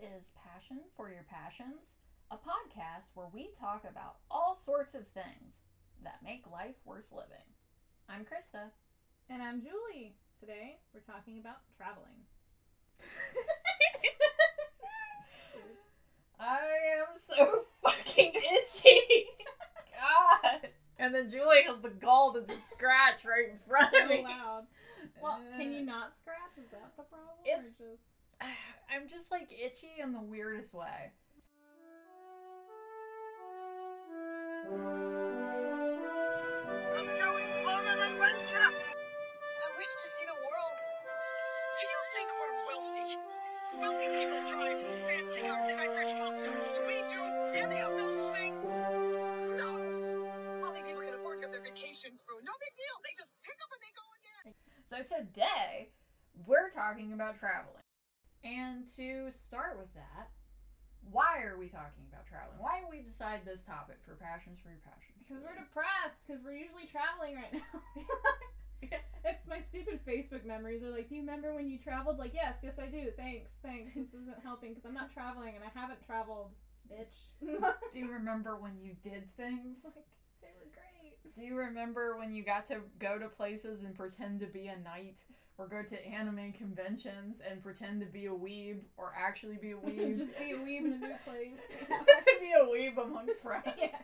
is Passion for Your Passions, a podcast where we talk about all sorts of things that make life worth living. I'm Krista. And I'm Julie. Today we're talking about traveling. I am so fucking itchy. God. And then Julie has the gall to just scratch right in front of me. loud. Well, can you not scratch? Is that the problem? It's- or just I'm just like itchy in the weirdest way. I'm going on an adventure! I wish to see the world. Do you think we're wealthy? Wealthy people drive fancy cars, they buy fresh pasta. Do we do any of those things? No. Wealthy people can afford to have their vacations ruined. No big deal. They just pick up and they go again. So today, we're talking about traveling. And to start with that, why are we talking about traveling? Why did we decide this topic for Passions for Your Passion? because we're depressed because we're usually traveling right now. It's my stupid Facebook memories. They're like, do you remember when you traveled? Like, yes, yes, I do. Thanks, thanks. This isn't helping because I'm not traveling and I haven't traveled, bitch. Do you remember when you did things? like, they were great. Do you remember when you got to go to places and pretend to be a knight? Or go to anime conventions and pretend to be a weeb or actually be a weeb? Just be a weeb in a new place. to be a weeb amongst friends. Yes.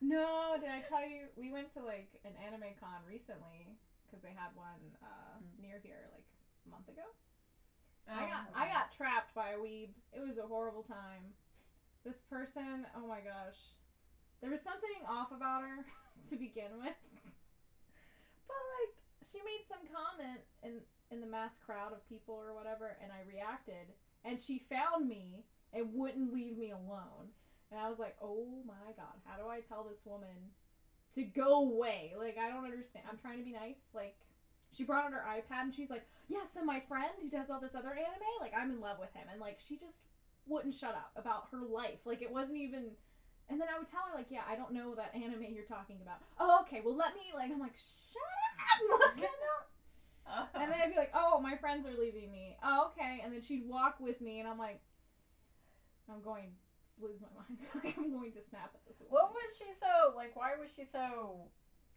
No, did I tell you we went to like an anime con recently because they had one uh, near here like a month ago. I Oh, got I got trapped by a weeb. It was a horrible time. This person, oh my gosh, there was something off about her to begin with. But like, she made some comment in in the mass crowd of people or whatever, and I reacted, and she found me and wouldn't leave me alone. And I was like, oh my god, how do I tell this woman to go away? Like, I don't understand. I'm trying to be nice. Like, she brought out her iPad and she's like, yes, and my friend who does all this other anime, like, I'm in love with him. And like, she just wouldn't shut up about her life. Like, it wasn't even. And then I would tell her, like, yeah, I don't know that anime you're talking about. Oh, okay, well, let me, like, I'm like, shut up! Look Oh. and then I'd be like, "Oh, my friends are leaving me." Oh, okay. And then she'd walk with me, and I'm like, "I'm going to lose my mind. like I'm going to snap at this woman." What was she so like? Why was she so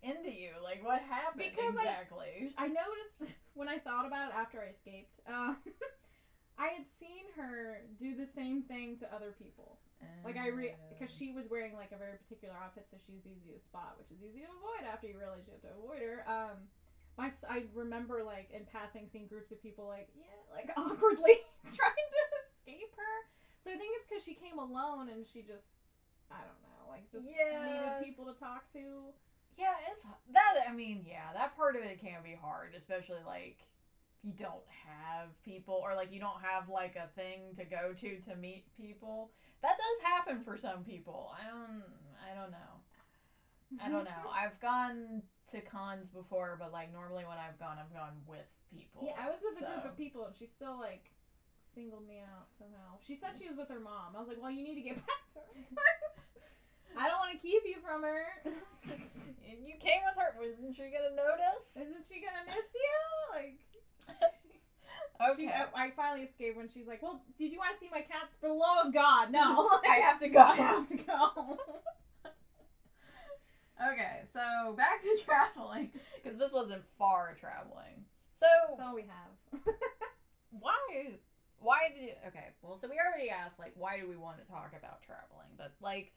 into you? Like, what happened Because I- exactly? I noticed when I thought about it after I escaped, uh, I had seen her do the same thing to other people. Like I re because she was wearing like a very particular outfit, so she's easy to spot, which is easy to avoid after you realize you have to avoid her. Um, my I remember like in passing seeing groups of people like yeah, like awkwardly trying to escape her. So I think it's because she came alone and she just I don't know, like just Yeah. needed people to talk to. Yeah, it's that. I mean, yeah, that part of it can be hard, especially like you don't have people or like you don't have like a thing to go to to meet people. That does happen for some people. I don't. I don't know. I don't know. I've gone to cons before, but like normally when I've gone, I've gone with people. Yeah, I was with a group of people and she still like singled me out somehow. She said she was with her mom. I was like, well, you need to get back to her. I don't want to keep you from her. You came with her. Wasn't she gonna notice? Isn't she gonna miss you? Like, Okay. she, I, I finally escaped when she's like, well, did you want to see my cats? For the love of God, no. I have to go. I have to go. Okay, so back to traveling because this wasn't far traveling. So That's all we have. why? Why did? You, Okay, well, so we already asked like why do we want to talk about traveling, but like,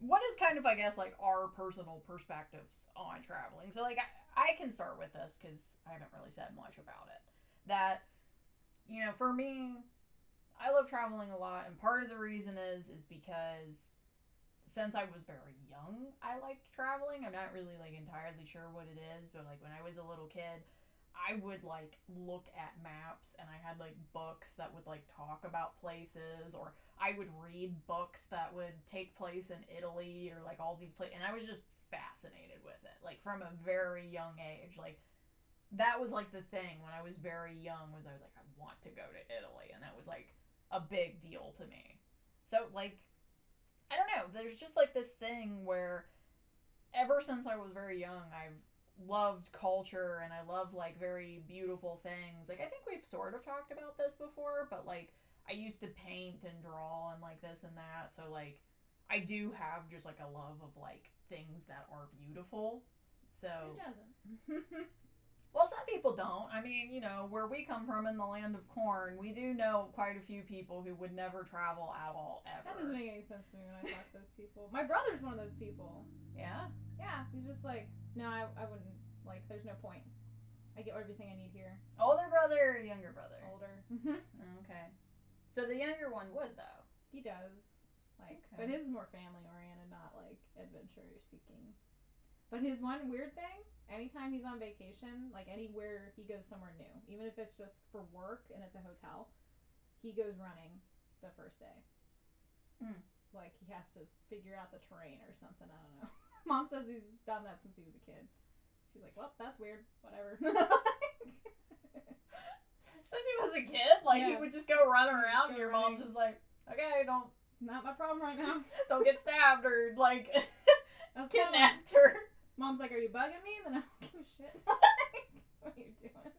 what is kind of I guess like our personal perspectives on traveling? So like I, I can start with this because I haven't really said much about it. That you know, for me, I love traveling a lot, and part of the reason is is because since I was very young, I liked traveling. I'm not really like entirely sure what it is, but like when I was a little kid, I would like look at maps and I had like books that would like talk about places or I would read books that would take place in Italy or like all these places and I was just fascinated with it like from a very young age like that was like the thing when I was very young was I was like I want to go to Italy and that was like a big deal to me. So like I don't know, there's just like this thing where ever since I was very young I've loved culture and I love like very beautiful things. Like I think we've sort of talked about this before, but like I used to paint and draw and like this and that. So like I do have just like a love of like things that are beautiful. So Who doesn't? well, some people don't. I mean, you know, where we come from in the land of corn, we do know quite a few people who would never travel at all ever. that doesn't make any sense to me when I talk to those people. My brother's one of those people. yeah. Yeah, he's just like, no, I, I wouldn't. Like, there's no point. I get everything I need here. Older brother or younger brother? Older. Mm-hmm. Okay. So the younger one would though. he does. Like, Okay. but his is more family oriented, not like adventure seeking. But his one weird thing, anytime he's on vacation, like anywhere he goes somewhere new, even if it's just for work and it's a hotel, he goes running the first day. Hmm. Like he has to figure out the terrain or something. I don't know. Mom says he's done that since he was a kid. She's like, well, that's weird. Whatever. Since he was a kid, like he would just go run around. go and your mom's just like, okay, don't Not my problem right now. don't get stabbed or like That's kinda like- kidnapped or. Mom's like, "Are you bugging me?" And then I don't give a shit. what are you doing?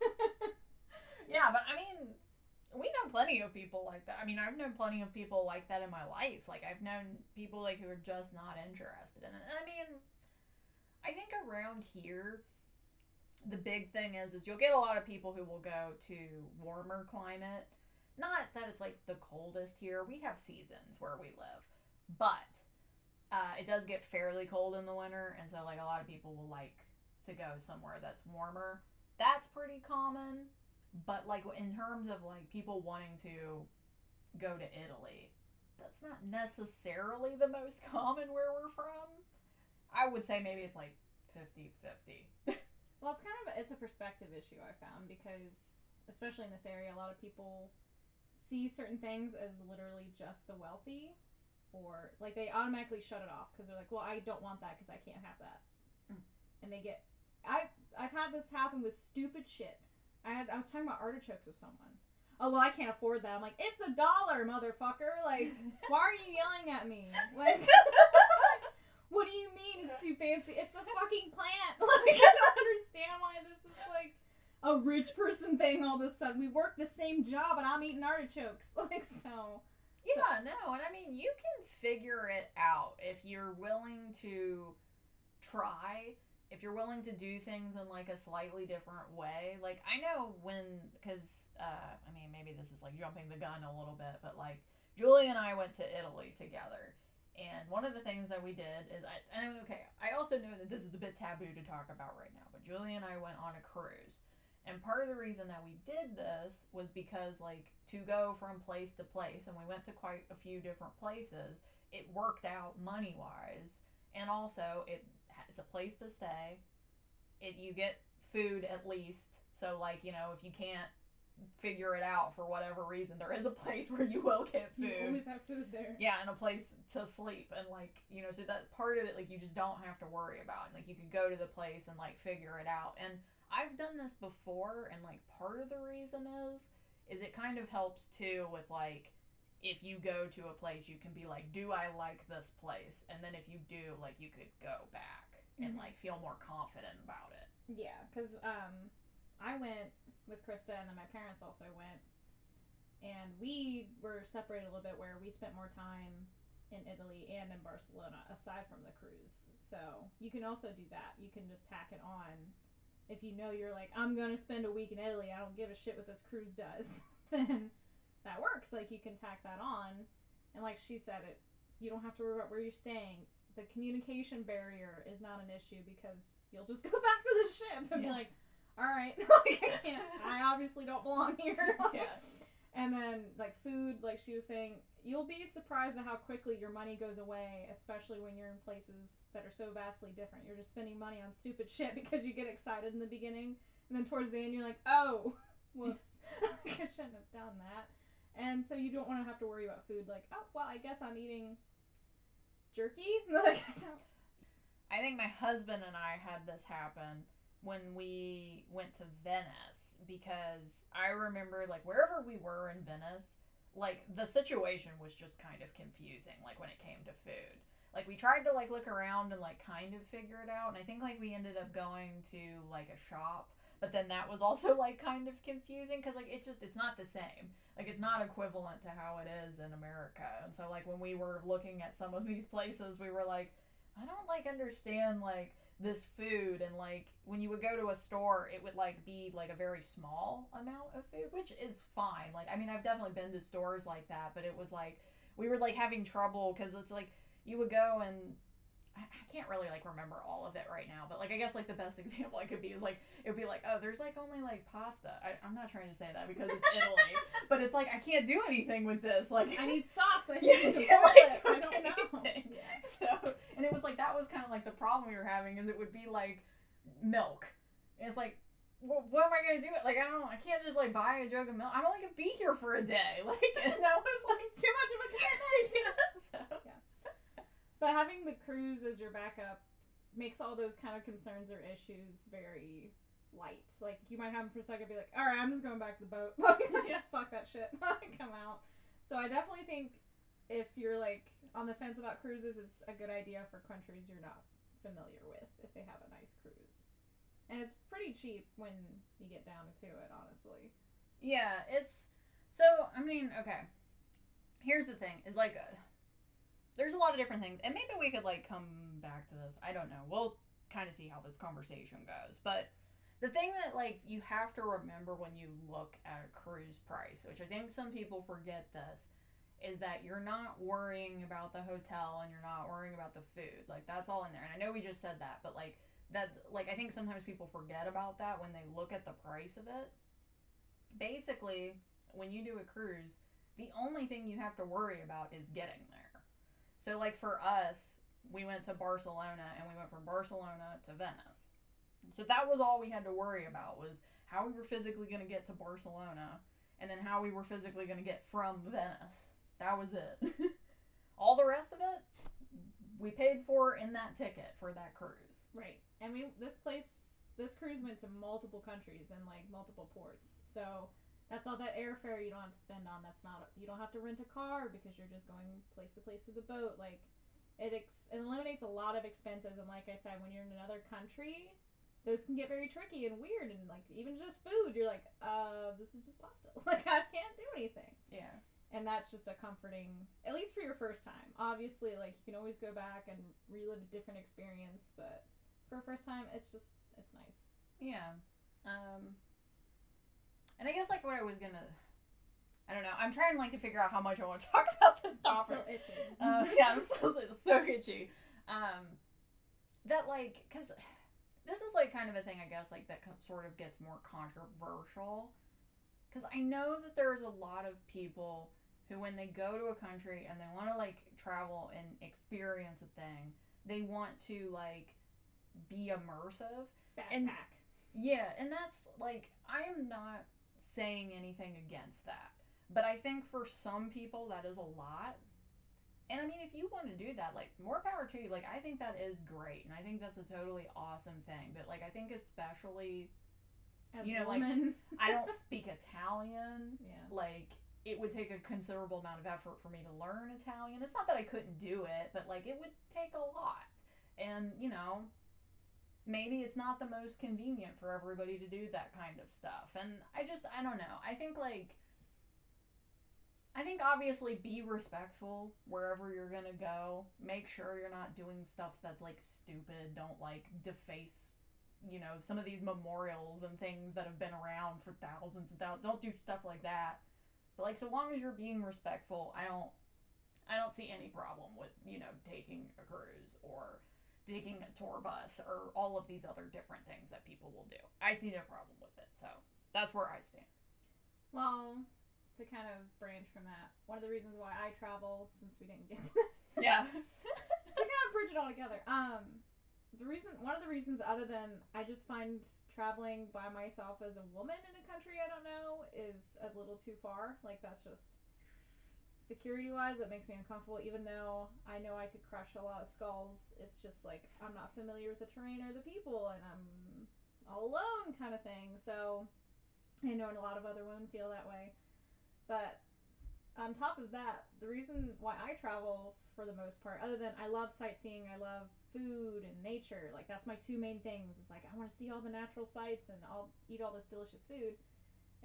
Yeah, but I mean, we know plenty of people like that. I mean, I've known plenty of people like that in my life. Like I've known people like who are just not interested in it. And I mean, I think around here, the big thing is is you'll get a lot of people who will go to warmer climate. Not that it's like the coldest here. We have seasons where we live, but uh, it does get fairly cold in the winter, and so like a lot of people will like to go somewhere that's warmer. That's pretty common but like in terms of like people wanting to go to Italy, that's not necessarily the most common where we're from. I would say maybe it's like 50-50. Well, it's kind of a, it's a perspective issue I found because especially in this area, a lot of people see certain things as literally just the wealthy, or like they automatically shut it off because they're like, "Well, I don't want that because I can't have that," Mm. and they get. I I've had this happen with stupid shit. I had I was talking about artichokes with someone. Oh well, I can't afford that. I'm like, it's a dollar, motherfucker. Like, why are you yelling at me? Like, what do you mean it's too fancy? It's a fucking plant. Like, I don't understand why this is like a rich person thing all of a sudden. We work the same job and I'm eating artichokes. Like, so. Yeah, no, and I mean you can figure it out if you're willing to try, if you're willing to do things in like a slightly different way. Like I know when cuz uh I mean maybe this is like jumping the gun a little bit, but like Julie and I went to Italy together. And one of the things that we did is I and I mean, okay, I also know that this is a bit taboo to talk about right now, but Julie and I went on a cruise. And part of the reason that we did this was because, like, to go from place to place, and we went to quite a few different places, it worked out money wise, and also it it's a place to stay. It you get food at least, so like you know if you can't figure it out for whatever reason, there is a place where you will get food. You always have food there. Yeah, and a place to sleep, and like you know, so that part of it, like you just don't have to worry about. Like you could go to the place and like figure it out. And I've done this before, and like part of the reason is, is it kind of helps too with like if you go to a place, you can be like, do I like this place? And then if you do, like you could go back and Mhm. like feel more confident about it. Yeah, because um, I went with Krista, and then my parents also went, and we were separated a little bit where we spent more time in Italy and in Barcelona aside from the cruise. So you can also do that. You can just tack it on. If you know you're like, I'm gonna spend a week in Italy, I don't give a shit what this cruise does, then that works. Like you can tack that on, and like she said, it you don't have to worry about where you're staying. The communication barrier is not an issue because you'll just go back to the ship and be like, all right, like I can't, I obviously don't belong here. Like, Yeah. And then like food, like she was saying, you'll be surprised at how quickly your money goes away, especially when you're in places that are so vastly different. You're just spending money on stupid shit because you get excited in the beginning, and then towards the end you're like, oh, whoops, I shouldn't have done that. And so you don't want to have to worry about food. Like, oh well, I guess I'm eating jerky. I think my husband and I had this happen when we went to Venice because I remember like wherever we were in Venice, like the situation was just kind of confusing like when it came to food. Like we tried to like look around and like kind of figure it out and I think like we ended up going to like a shop, but then that was also like kind of confusing because like it's just it's not the same like it's not equivalent to how it is in america and so like when we were looking at some of these places we were like i don't like understand like this food and like when you would go to a store it would like be like a very small amount of food which is fine. Like i mean i've definitely been to stores like that but it was like we were like having trouble because it's like you would go and I, I can't really like remember all of it right now, but like I guess like the best example I could be is like it would be like oh there's like only like pasta. I, I'm not trying to say that because it's Italy, but it's like I can't do anything with this. Like I need sauce. I Yeah, need to yeah, boil like, it. I don't know. Yeah. so and it was like that was kind of like the problem we were having is it would be like milk. And it's like well, what am I gonna do? It Like I don't, I can't just like buy a jug of milk. I'm only gonna be here for a day. Like and that was like too much of a commitment. yeah, so. But having the cruise as your backup makes all those kind of concerns or issues very light. Like you might have them for a second, be like, "All right, I'm just going back to the boat. Like, Yeah. fuck that shit. Come out." So I definitely think if you're like on the fence about cruises, it's a good idea for countries you're not familiar with if they have a nice cruise, and it's pretty cheap when you get down to it. Honestly, Yeah, it's so. I mean, okay. Here's the thing: is like, uh, there's a lot of different things, and maybe we could like come back to this. I don't know. We'll kind of see how this conversation goes, but the thing that like you have to remember when you look at a cruise price, which I think some people forget this, is that you're not worrying about the hotel and you're not worrying about the food. Like that's all in there. And I know we just said that, but like that like I think sometimes people forget about that when they look at the price of it. Basically, when you do a cruise, the only thing you have to worry about is getting there. So like for us, we went to Barcelona and we went from Barcelona to Venice. So that was all we had to worry about was how we were physically going to get to Barcelona and then how we were physically going to get from Venice. That was it. all the rest of it we paid for in that ticket for that cruise. right? And we this place this cruise went to multiple countries and like multiple ports, so that's all that airfare you don't have to spend on. That's not you don't have to rent a car because you're just going place to place with the boat. Like it, ex- it eliminates a lot of expenses. And like I said, when you're in another country, those can get very tricky and weird. And like even just food, you're like, uh, this is just pasta. like I can't do anything. Yeah. And that's just a comforting, at least for your first time. Obviously, like you can always go back and relive a different experience, but for a first time, it's just it's nice. Yeah. Um and I guess like what I was gonna I don't know. I'm trying like to figure out how much I want to talk about this topic. still itching. Uh, yeah, I'm so, so itchy. Um, that like, cause this is like kind of a thing I guess like that sort of gets more controversial. Cause I know that there's a lot of people who, when they go to a country and they want to like travel and experience a thing, they want to like be immersive. Backpack. and- Yeah, and that's like I am not saying anything against that. But I think for some people that is a lot. And I mean if you want to do that, like more power to you. Like I think that is great and I think that's a totally awesome thing. But like I think especially As you know, like, woman. I don't speak Italian. yeah. Like it would take a considerable amount of effort for me to learn Italian. It's not that I couldn't do it, but like it would take a lot. And, you know, maybe it's not the most convenient for everybody to do that kind of stuff. And I just I don't know. I think like I think obviously be respectful wherever you're to go. Make sure you're not doing stuff that's like stupid. Don't like deface you know some of these memorials and things that have been around for thousands and thousands. Don't do stuff like that. But like so long as you're being respectful, I don't I don't see any problem with, you know, taking a cruise or taking a tour bus or all of these other different things that people will do. I see no problem with it. So that's where I stand. Well, to kind of branch from that, one of the reasons why I travel, since we didn't get to that, Yeah. to kind of bridge it all together. Um, the reason, one of the reasons, other than I just find traveling by myself as a woman in a country I don't know is a little too far. Like that's just security wise, that makes me uncomfortable. Even though I know I could crush a lot of skulls, it's just like I'm not familiar with the terrain or the people, and I'm all alone, kind of thing. So I know a lot of other women feel that way, but on top of that, the reason why I travel for the most part, other than I love sightseeing, I love food and nature. Like that's my two main things. It's like I want to see all the natural sights and I'll eat all this delicious food.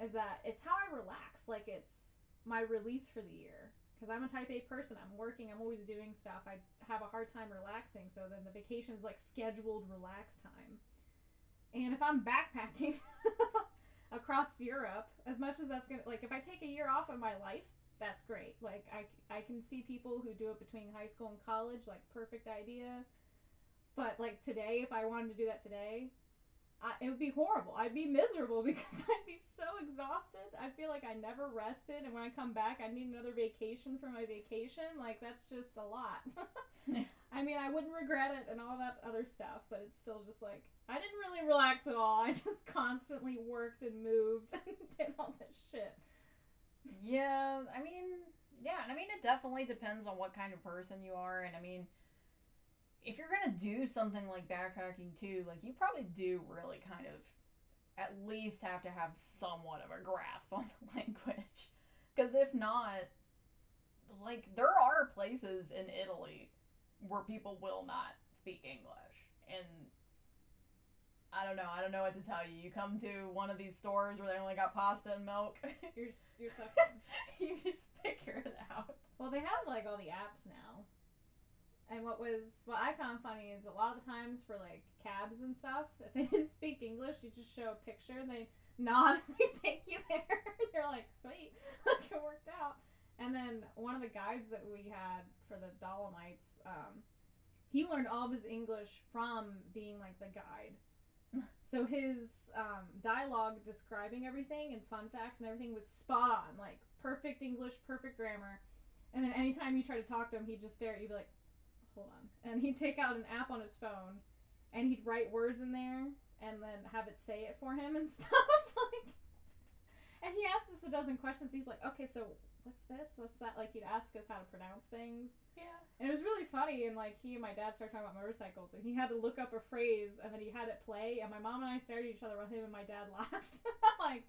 Is that it's how I relax. Like it's my release for the year. Because I'm a type A person. I'm working. I'm always doing stuff. I have a hard time relaxing. So then the vacation is like scheduled relax time. And if I'm backpacking across Europe, as much as that's gonna like, if I take a year off of my life, that's great. Like I, I can see people who do it between high school and college, like perfect idea. But like today, if I wanted to do that today, I, it would be horrible. I'd be miserable because I'd be so exhausted. I feel like I never rested, and when I come back, I need another vacation for my vacation. Like that's just a lot. I mean, I wouldn't regret it and all that other stuff, but it's still just like I didn't really relax at all. I just constantly worked and moved and did all this shit. Yeah, I mean, yeah, and I mean, it definitely depends on what kind of person you are, and I mean, if you're gonna do something like backpacking too, like you probably do really kind of at least have to have somewhat of a grasp on the language, because if not, like there are places in Italy where people will not speak English, and I don't know. I don't know what to tell you. You come to one of these stores where they only got pasta and milk. You're you're suffering. you just figure it out. Well, they have like all the apps now. And what was what I found funny is a lot of the times for like cabs and stuff, if they didn't speak English, you just show a picture and they nod and they take you there. You're like, sweet, like it worked out. And then one of the guides that we had for the Dolomites, um, he learned all of his English from being like the guide. So his um, dialogue describing everything and fun facts and everything was spot on, like perfect English, perfect grammar. And then anytime you try to talk to him, he'd just stare at you, be like, "Hold on," and he'd take out an app on his phone, and he'd write words in there, and then have it say it for him and stuff. like, and he asked us a dozen questions. He's like, "Okay, so what's this? What's that?" Like he'd ask us how to pronounce things. Yeah. And it was really funny, and like he and my dad started talking about motorcycles, and he had to look up a phrase, and then he had it play, and my mom and I stared at each other while him and my dad laughed. I'm like,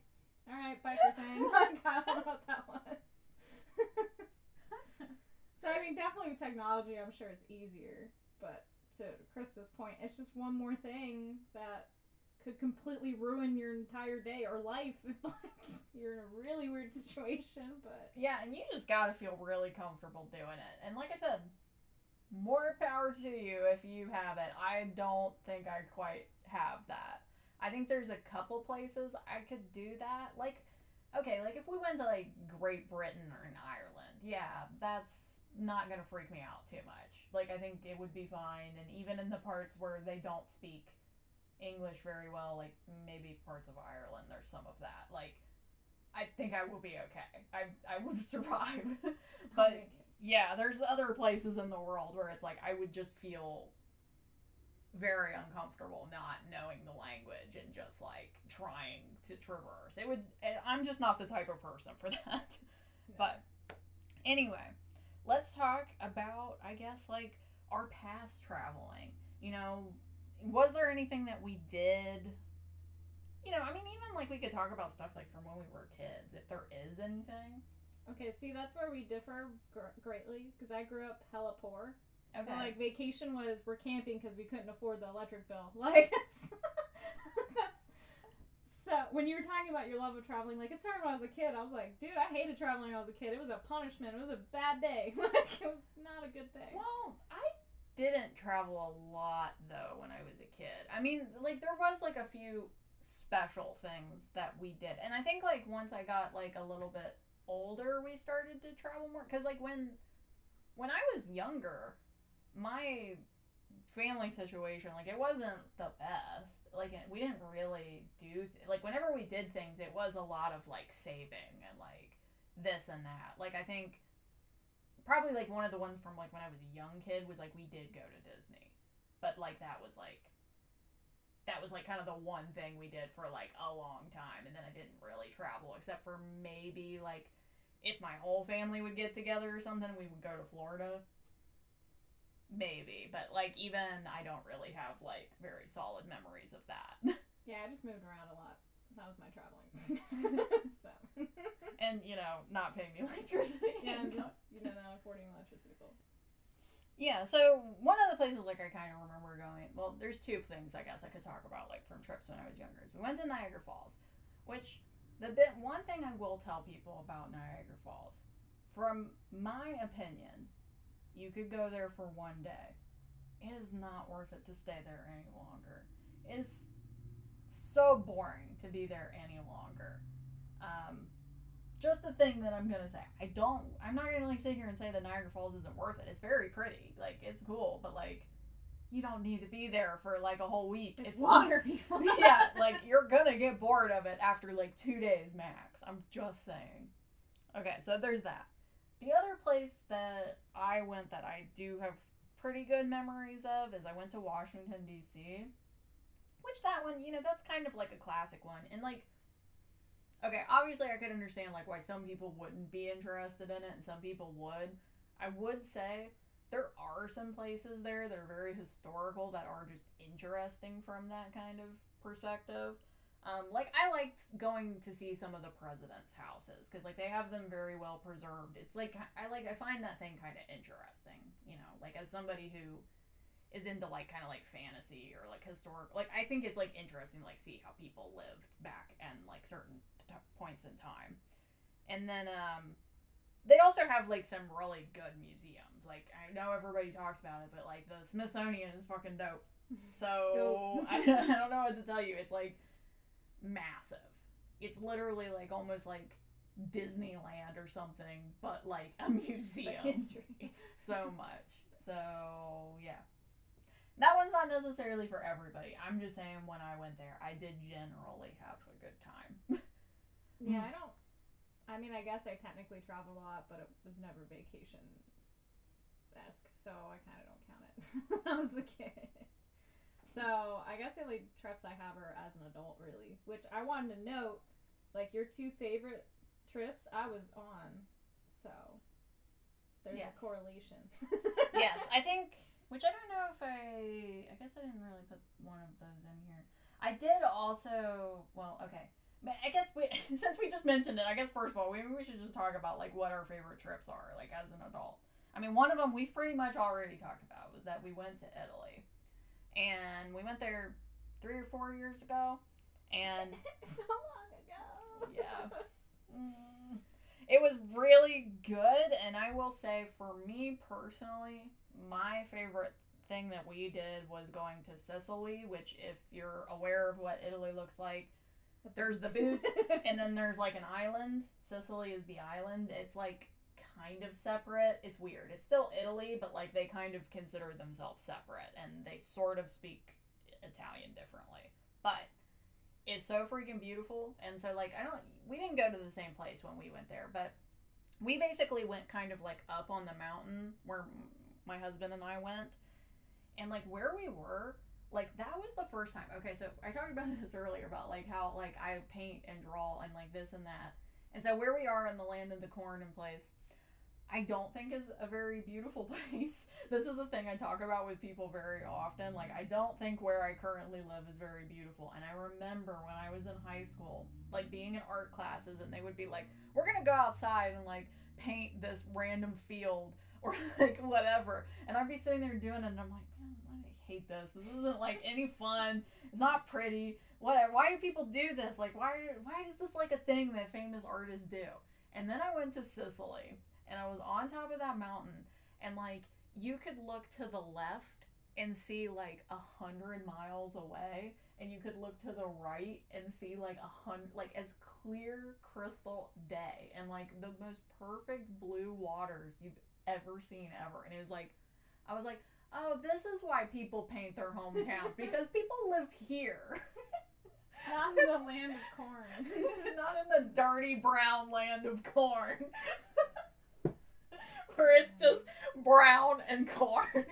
all right, biker thing. Like, I don't know what that was. So I mean, definitely with technology, I'm sure it's easier, but to Krista's point, it's just one more thing that could completely ruin your entire day or life if like you're in a really weird situation. But Yeah, and you just gotta feel really comfortable doing it. And like I said, more power to you if you have it. I don't think I quite have that. I think there's a couple places I could do that. Like, okay, like if we went to like Great Britain or in Ireland, yeah, that's not gonna freak me out too much. Like, I think it would be fine. And even in the parts where they don't speak English very well, like maybe parts of Ireland, there's some of that. Like, I think I will be okay. I I would survive. Oh but yeah, there's other places in the world where it's like I would just feel very uncomfortable not knowing the language and just like trying to traverse. It would I'm just not the type of person for that. But anyway, let's talk about I guess like our past traveling. You know, was there anything that we did you know, I mean, even like we could talk about stuff like from when we were kids, if there is anything. Okay, see, that's where we differ gr- greatly because I grew up hella poor. Okay. So, like, vacation was we're camping because we couldn't afford the electric bill. Like, that's, that's. So, when you were talking about your love of traveling, like, it started when I was a kid. I was like, dude, I hated traveling when I was a kid. It was a punishment. It was a bad day. Like, it was not a good thing. Well, I didn't travel a lot though when I was a kid. I mean, like there was like a few special things that we did. And I think like once I got like a little bit older, we started to travel more cuz like when when I was younger, my family situation like it wasn't the best. Like we didn't really do th- like whenever we did things, it was a lot of like saving and like this and that. Like I think probably like one of the ones from like when I was a young kid was like we did go to Disney. But like that was like that was like kind of the one thing we did for like a long time and then I didn't really travel except for maybe like if my whole family would get together or something we would go to Florida. Maybe, but like even I don't really have like very solid memories of that. Yeah, I just moved around a lot. That was my traveling. so. and you know, not paying the electricity. yeah, I'm just, you know, not affording electricity bill. Yeah, so one of the places like I kind of remember going. Well, there's two things I guess I could talk about like from trips when I was younger. We went to Niagara Falls, which the bit one thing I will tell people about Niagara Falls, from my opinion, you could go there for one day. It is not worth it to stay there any longer. It's so boring to be there any longer. Um, just the thing that I'm gonna say. I don't. I'm not gonna like sit here and say that Niagara Falls isn't worth it. It's very pretty. Like it's cool, but like you don't need to be there for like a whole week. It's, water, people. yeah, like you're gonna get bored of it after like two days max. I'm just saying. Okay, so there's that. The other place that I went that I do have pretty good memories of is I went to Washington D.C. Which that one, you know, that's kind of like a classic one, and like okay, obviously I could understand like why some people wouldn't be interested in it and some people would. I would say there are some places there that are very historical that are just interesting from that kind of perspective. Um, like I liked going to see some of the presidents' houses because like they have them very well preserved. It's like I like I find that thing kind of interesting, you know, like as somebody who is into like kind of like fantasy or like historic. Like I think it's like interesting to like see how people lived back and like certain t- points in time. And then um they also have like some really good museums. Like I know everybody talks about it, but like the Smithsonian is fucking dope. So. I, I don't know what to tell you. It's like massive. It's literally like almost like Disneyland or something, but like a museum. History. It's so much. So yeah. That one's not necessarily for everybody. I'm just saying when I went there, I did generally have a good time. Yeah, I don't. I mean, I guess I technically traveled a lot, but it was never vacation esque, so I kind of don't count it when I was a kid. So I guess the only trips I have are as an adult, really. Which I wanted to note, like your two favorite trips, I was on, so there's Yes. a correlation. yes, I think. Which I don't know if I. I guess I didn't really put one of those in here. I did also. Well, okay. But I guess we, since we just mentioned it, I guess first of all, maybe we should just talk about like what our favorite trips are, like as an adult. I mean, one of them we've pretty much already talked about was that we went to Italy, and we went there three or four years ago, and so long ago. Yeah. Mm. It was really good, and I will say, for me personally, my favorite thing that we did was going to Sicily, which, if you're aware of what Italy looks like, there's the boot, and then there's like an island. Sicily is the island. It's like kind of separate. It's weird. It's still Italy, but like they kind of consider themselves separate, and they sort of speak Italian differently. But it's so freaking beautiful, and so like I don't. We didn't go to the same place when we went there, but we basically went kind of like up on the mountain where my husband and I went, and like where we were like that was the first time okay so i talked about this earlier about like how like i paint and draw and like this and that and so where we are in the land of the corn and place i don't think is a very beautiful place. This is a thing i talk about with people very often. Like i don't think where i currently live is very beautiful. And i remember when i was in high school like being in art classes and they would be like we're gonna go outside and like paint this random field or like whatever. And i'd be sitting there doing it and i'm like man I hate this. This isn't like any fun. It's not pretty. Whatever why do people do this? Like why why is this like a thing that famous artists do? And then i went to sicily and i was on top of that mountain and like you could look to the left and see like a hundred miles away and you could look to the right and see like a hundred like as clear crystal day and like the most perfect blue waters you've ever seen ever. And it was like i was like oh this is why people paint their hometowns because people live here. Not in the land of corn. not in the dirty brown land of corn where it's just brown and corn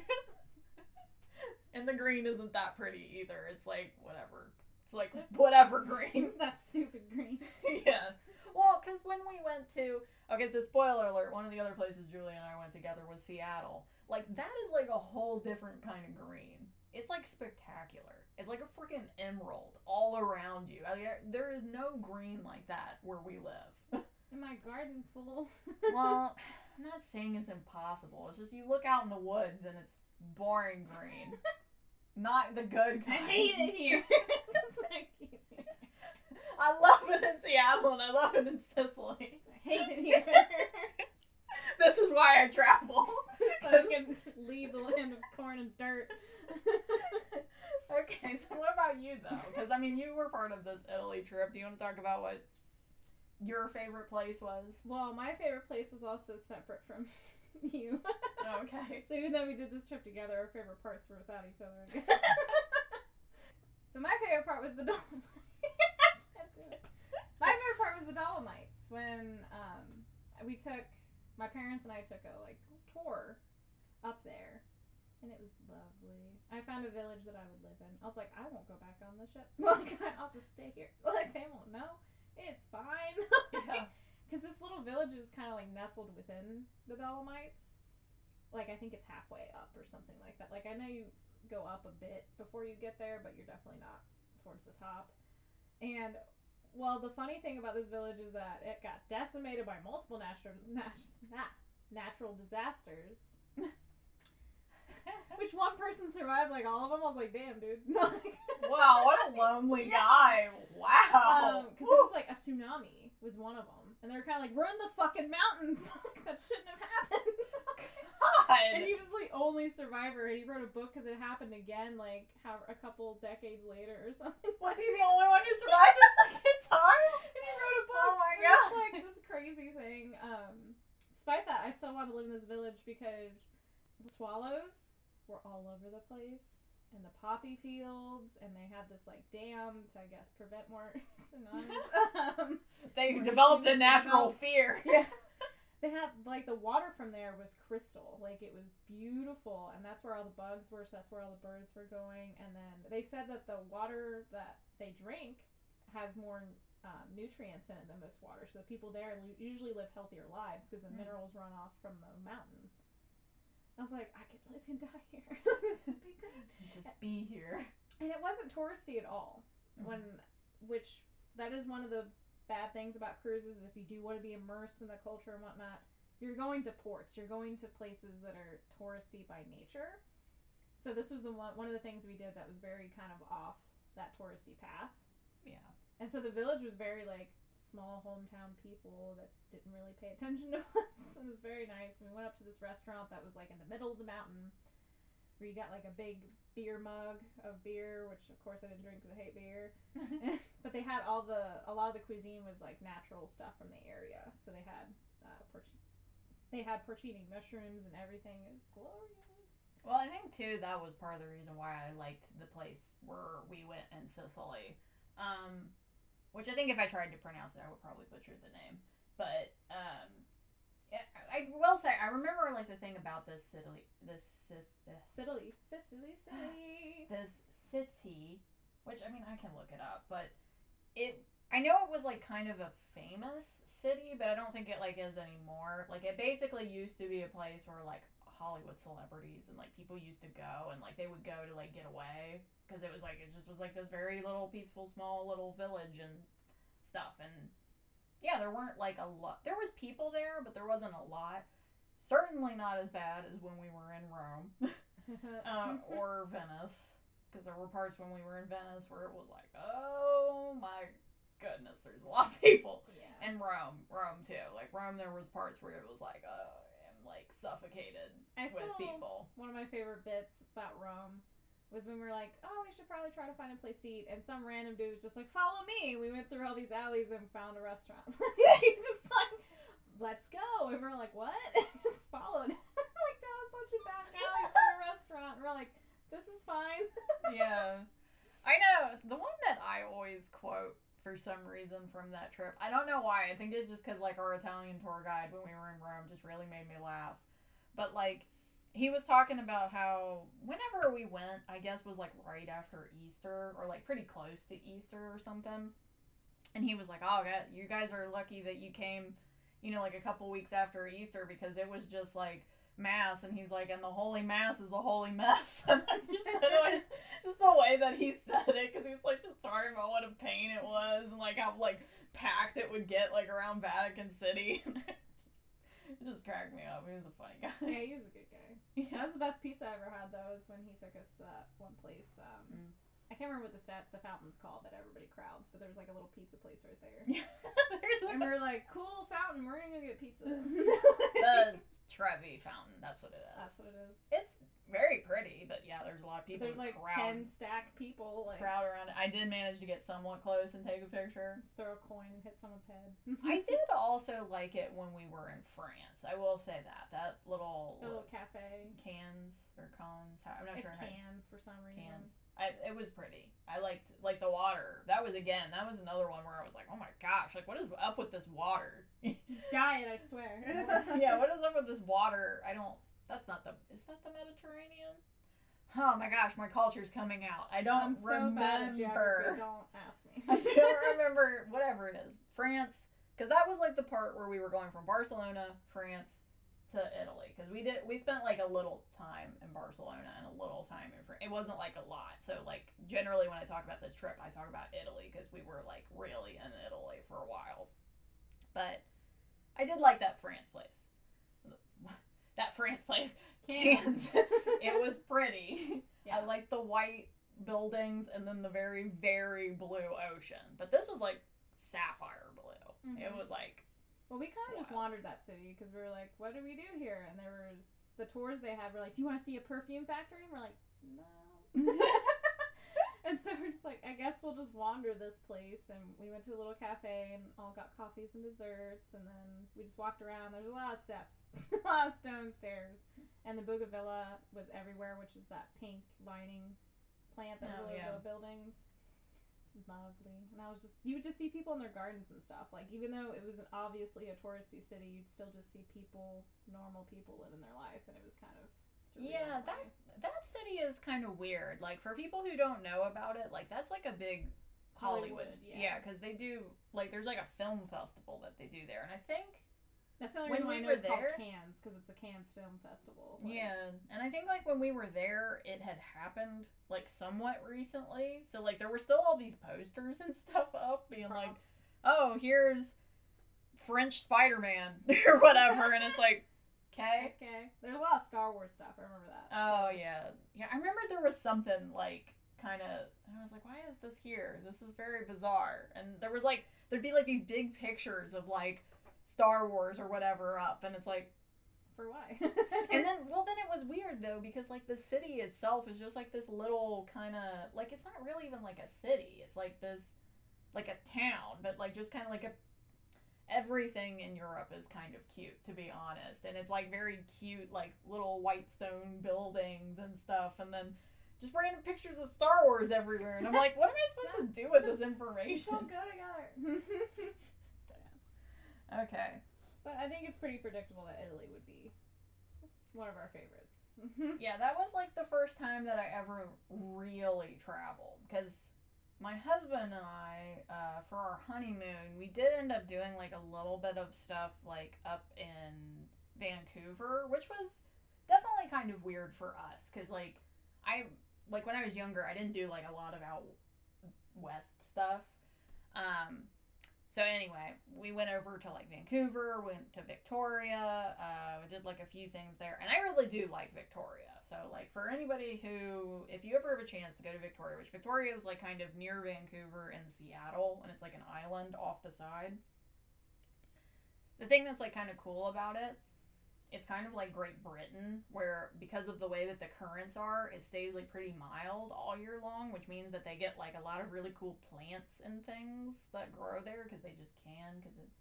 and the green isn't that pretty either it's like whatever it's like whatever green that stupid green. yeah. Well, because when we went to okay, so spoiler alert, one of the other places Julie and I went together was Seattle. Like that is like a whole different kind of green. It's like spectacular. It's like a freaking emerald all around you. I, there is no green like that where we live. In my garden full. well, I'm not saying it's impossible. It's just you look out in the woods and it's boring green. not the good kind. I hate it here. It's just like- I love it in Seattle and I love it in Sicily. I hate it here. This is why I travel. so I can leave the land of corn and dirt. okay, so what about you though? Because I mean, you were part of this Italy trip. Do you want to talk about what your favorite place was? well, my favorite place was also separate from you. Okay. So even though we did this trip together, our favorite parts were without each other, I guess. so my favorite part was the Dolomites. I can't do it. My favorite part was the Dolomites when um, we took my parents and I took a like tour up there, and it was lovely. I found a village that I would live in. I was like, I won't go back on the ship. Like I'll just stay here. Like they won't know. It's fine. Yeah. Because this little village is kind of like nestled within the Dolomites. Like I think it's halfway up or something like that. Like I know you go up a bit before you get there, but you're definitely not towards the top. And well, the funny thing about this village is that it got decimated by multiple natural nat- natural disasters. Which one person survived like all of them? I was like, damn, dude. Wow, what a lonely Yeah. guy. Wow. because it was like a tsunami was one of them, and they were kind of like, "Run the fucking mountains!" that shouldn't have happened. God. and he was the only survivor, and he wrote a book because it happened again, like how a couple decades later or something. Was he the only one who survived the second time? And he wrote a book. Oh my was God. like this crazy thing. Um, despite that, I still want to live in this village because swallows were all over the place. And the poppy fields, and they had this like dam to, I guess, prevent more tsunamis. um, They developed a natural developed- fear. yeah. They had like the water from there was crystal, like it was beautiful, and that's where all the bugs were. So that's where all the birds were going. And then they said that the water that they drink has more um, nutrients in it than most water. So the people there usually live healthier lives because the Mm. minerals run off from the mountain. I was like, I could live and die here. this would be great Just be here. and it wasn't touristy at all mm-hmm. when which that is one of the bad things about cruises if you do want to be immersed in the culture and whatnot you're going to ports you're going to places that are touristy by nature so this was the one one of the things we did that was very kind of off that touristy path Yeah. and so the village was very like small hometown people that didn't really pay attention to us. It was very nice. And we went up to this restaurant that was like in the middle of the mountain where you got like a big beer mug of beer, which of course I didn't drink because I hate beer. but they had all the a lot of the cuisine was like natural stuff from the area. So they had uh, they had porcini mushrooms and everything. It was glorious. Well, I think too that was part of the reason why I liked the place where we went in Sicily. Um, which I think if I tried to pronounce it, I would probably butcher the name. But um, I I will say I remember like the thing about this city, this cis- this Sicily, Sicily, Sicily. this city, which I mean I can look it up, but it I know it was like kind of a famous city, but I don't think it like is anymore. Like it basically used to be a place where like Hollywood celebrities and like people used to go and like they would go to like get away because it was like it just was like this very little peaceful small little village and stuff and yeah, there weren't like a lot. There was people there, but there wasn't a lot. Certainly not as bad as when we were in Rome uh, or Venice, because there were parts when we were in Venice where it was like, oh my goodness, there's a lot of people. yeah. And Rome, Rome too. Like Rome, there was parts where it was like, oh, like suffocated I with still people. one of my favorite bits about Rome was when we were like, oh, we should probably try to find a place to eat, and some random dude was just like, follow me. We went through all these alleys and found a restaurant. he just like, let's go, and we're like, what? just followed like down a bunch of back alleys to a restaurant. And we're like, this is fine. yeah. I know. The one that I always quote for some reason from that trip, I don't know why. I think it's just because, like, our Italian tour guide when we were in Rome just really made me laugh. But, like, he was talking about how whenever we went, I guess was like right after Easter or like pretty close to Easter or something. And he was like, "Oh, God, you guys are lucky that you came, you know, like a couple weeks after Easter because it was just like mass." And he's like, "And the holy mass is a holy mess." And I just said just the way that he said it because he was like just talking about what a pain it was and like how like packed it would get like around Vatican City. it just cracked me up. He was a funny guy. Yeah, he was a good guy. That was the best pizza I ever had, though, is when he took us to that one place. Um, Mm. I can't remember what the stat the fountain's called that everybody crowds, but there's like a little pizza place right there. There's and a, we're like, cool fountain, we're gonna go get pizza. the Trevi fountain. That's what it is. That's what it is. It's very pretty, but yeah, there's a lot of people. There's like crowd, ten stacked people. Like, crowd around it. I did manage to get somewhat close and take a picture. just throw a coin and hit someone's head. I did also like it when we were in France. I will say that that little, The little cafe. cans or cons. I'm not It's sure how cans for some reason. cans. I, it was pretty. I liked like the water. That was again. That was another one where I was like, oh my gosh, like what is up with this water? Diet, I swear. yeah, what is up with this water? I don't. That's not the. Is that the Mediterranean? Oh my gosh, my culture's coming out. I don't I'm so remember. geography. Don't ask me. I don't remember whatever it is. France, because that was like the part where we were going from Barcelona, France, to Italy. Because we did, we spent like a little time in Barcelona and a little time in France. It wasn't like a lot. So like generally when I talk about this trip, I talk about Italy because we were like really in Italy for a while. But I did like that France place. That France place. Cans. it was pretty. Yeah. I like the white buildings and then the very, very blue ocean. But this was like sapphire blue. It Mhm. was like, Well, we kind of just wandered that city because we were like, "What do we do here?" And there was the tours they had. Were like, "Do you want to see a perfume factory?" And we're like, "No." and so we're just like, "I guess we'll just wander this place." And we went to a little cafe and all got coffees and desserts. And then we just walked around. There's a lot of steps, a lot of stone stairs. And the Bougainvillea was everywhere, which is that pink lining plant that's Oh, all over yeah. buildings. Lovely. And I was just, you would just see people in their gardens and stuff. Like, even though it was an obviously a touristy city, you'd still just see people, normal people living their life. And it was kind of surreal yeah, that that city is kind of weird. Like for people who don't know about it, like that's like a big Hollywood. Hollywood, yeah. yeah, because they do like there's like a film festival that they do there, and I think That's the only when reason we I know were it's called there- Cannes, because it's the Cannes Film Festival. Like, Yeah, and I think like when we were there, it had happened like somewhat recently. So like there were still all these posters and stuff up, being like, "Oh, here's French Spider Man" or whatever, and it's like, okay. Okay. There's a lot of Star Wars stuff. I remember that. Oh so- yeah, yeah. I remember there was something like kind of. I was like, why is this here? This is very bizarre. And there was like there'd be like these big pictures of like Star Wars or whatever up, and it's like. For why? And then, well, then it was weird though because like the city itself is just like this little kind of like it's not really even like a city. It's like this, like a town, but like just kind of like a. Everything in Europe is kind of cute, to be honest, and it's like very cute, like little white stone buildings and stuff, and then just random pictures of Star Wars everywhere, and I'm like, what am I supposed to do with this information? Don't go together. Okay. but I think it's pretty predictable that Italy would be one of our favorites. Yeah, that was like the first time that I ever really traveled because my husband and I, uh, for our honeymoon, we did end up doing like a little bit of stuff like up in Vancouver, which was definitely kind of weird for us because like I like when I was younger, I didn't do like a lot of out west stuff. Um, so anyway, we went over to like Vancouver, went to Victoria, uh, we did like a few things there, and I really do like Victoria. So like for anybody who, if you ever have a chance to go to Victoria, which Victoria is like kind of near Vancouver and Seattle, and it's like an island off the side. The thing that's like kind of cool about it, it's kind of like Great Britain, where because of the way that the currents are, it stays like pretty mild all year long, which means that they get like a lot of really cool plants and things that grow there because they just can because it's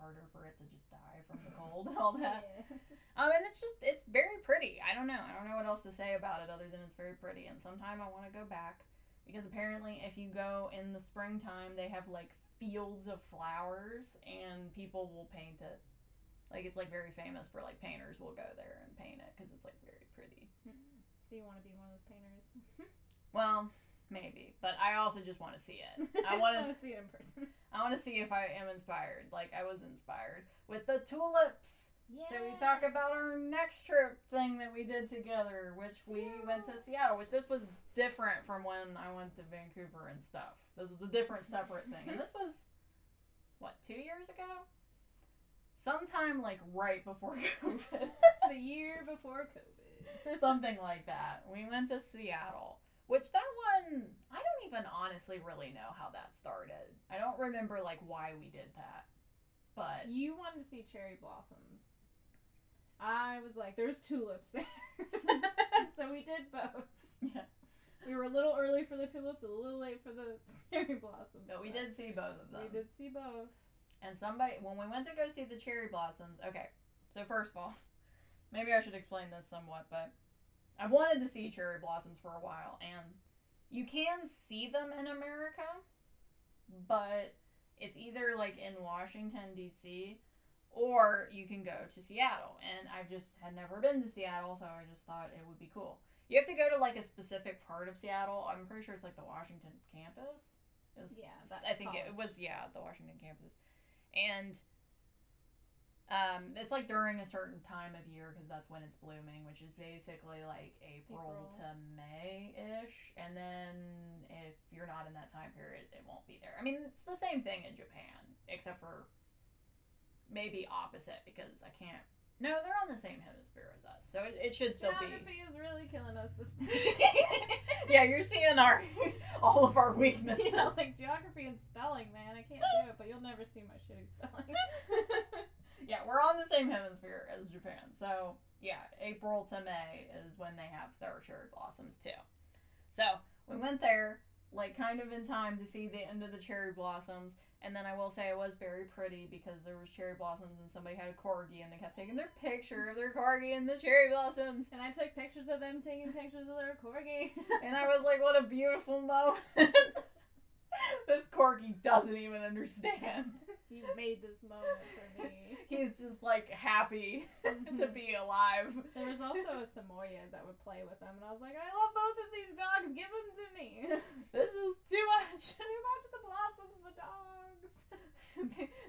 harder for it to just die from the cold and all that. Yeah. Um, and it's just it's very pretty. I don't know. I don't know what else to say about it other than it's very pretty. And sometime I want to go back because apparently if you go in the springtime, they have like fields of flowers and people will paint it. Like it's like very famous for like painters will go there and paint it because it's like very pretty. Hmm. So you want to be one of those painters? Well, maybe, but I also just want to see it. I just want to. see it in person. I want to see if I am inspired. Like I was inspired with the tulips. Yeah. So we talk about our next trip thing that we did together, which we went to Seattle, which this was different from when I went to Vancouver and stuff. This was a different separate thing. And this was what, 2 years ago? Sometime like right before COVID. the year before COVID. Something like that. We went to Seattle. Which that one I don't even honestly really know how that started. I don't remember like why we did that. But You wanted to see cherry blossoms. I was like, there's tulips there. so we did both. Yeah. We were a little early for the tulips, a little late for the cherry blossoms. but we did see both of them. We did see both. And somebody, when we went to go see the cherry blossoms, okay, so first of all, maybe I should explain this somewhat, but I've wanted to see cherry blossoms for a while, and you can see them in America, but it's either like in Washington, D.C., or you can go to Seattle. And I've just had never been to Seattle, so I just thought it would be cool. You have to go to like a specific part of Seattle. I'm pretty sure it's like the Washington campus. Is- Yeah, that I think it was yeah the Washington campus, and um, it's like during a certain time of year because that's when it's blooming, which is basically like April, April. to May ish. And then if you're not in that time period, it won't be there. I mean, it's the same thing in Japan, except for maybe opposite because I can't. No, they're on the same hemisphere as us, so it, it should still be. Geography is really killing us this time. yeah, you're seeing our all of our weaknesses. yeah, like geography and spelling, man. I can't do it, but you'll never see my shitty spelling. Yeah, we're on the same hemisphere as Japan. So, yeah, April to May is when they have their cherry blossoms too. So, we went there, like, kind of in time to see the end of the cherry blossoms. And then I will say it was very pretty because there was cherry blossoms and somebody had a corgi and they kept taking their picture of their corgi and the cherry blossoms. and I took pictures of them taking pictures of their corgi. And I was like, what a beautiful moment. this corgi doesn't even understand. You made this moment for me. He's just like happy to mm-hmm. be alive. There was also a Samoyed that would play with them, and I was like, I love both of these dogs. Give them to me. This is too much. Too much of the blossoms, the dogs.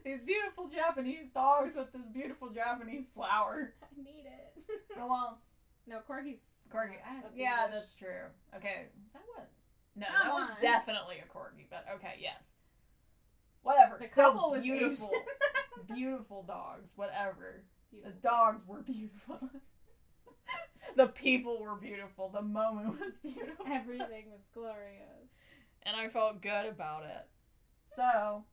These beautiful Japanese dogs with this beautiful Japanese flower. I need it. Oh well, No, corgis. corgi. I- ah, That's yeah, English. that's true. Okay, that was no, Come that was definitely a corgi. But okay, yes, whatever. The so couple was beautiful, beautiful dogs. Whatever. The Beautiful dogs were beautiful. the people were beautiful. The moment was beautiful. Everything was glorious. and I felt good about it. So,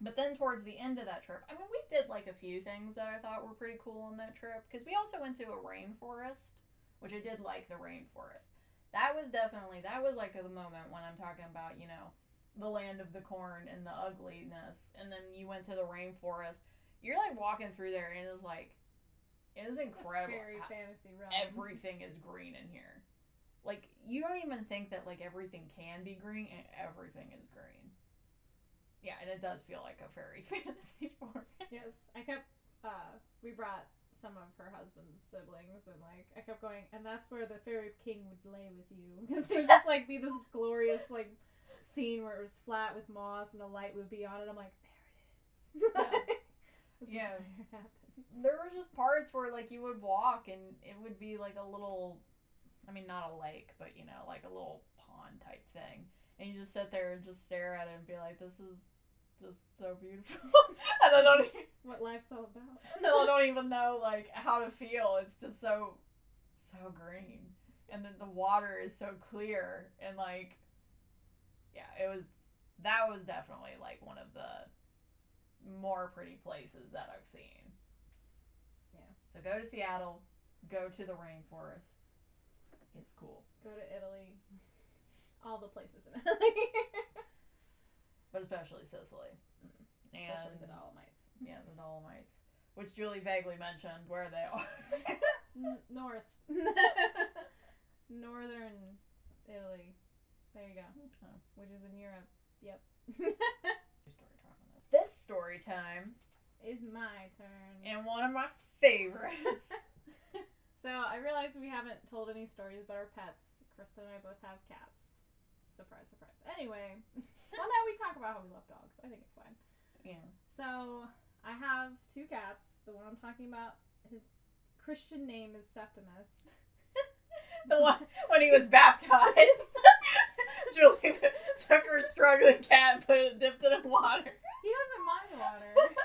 but then towards the end of that trip, I mean, we did like a few things that I thought were pretty cool on that trip because we also went to a rainforest, which I did like the rainforest. That was definitely that was like the moment when I'm talking about you know the land of the corn and the ugliness, and then you went to the rainforest. You're like walking through there, and it's like it is incredible. Fairy fantasy realm. everything is green in here. Like you don't even think that like everything can be green and everything is green. Yeah, and it does feel like a fairy fantasy forest. Yes, I kept. Uh, we brought some of her husband's siblings, and like I kept going, and that's where the fairy king would lay with you, because it would just like be this glorious like scene where it was flat with moss and the light would be on it. I'm like, there it is. this Yeah. is where it happens. There were just parts where like you would walk and it would be like a little I mean not a lake, but you know, like a little pond type thing. And you just sit there and just stare at it and be like, This is just so beautiful. and I don't e- what life's all about. no, I don't even know like how to feel. It's just so so green. And then the water is so clear and like yeah, it was that was definitely like one of the more pretty places that I've seen. Yeah. So go to Seattle, go to the rainforest. It's cool. Go to Italy. All the places in Italy. But especially Sicily. Mm-hmm. Especially and the Dolomites. yeah, the Dolomites. Which Julie vaguely mentioned where they are. N- north. Northern Italy. There you go. Oh. Which is in Europe. Yep. Story time. This story time is my turn. and one of my favorites. So I realized we haven't told any stories about our pets. Krista and I both have cats. Surprise, surprise. Anyway, well, now we talk about how we love dogs. I think it's fine. yeah. So I have two cats. The one I'm talking about, his Christian name is Septimus. The one when he was baptized. Julie took her struggling cat and put it dipped it in water. He doesn't mind water.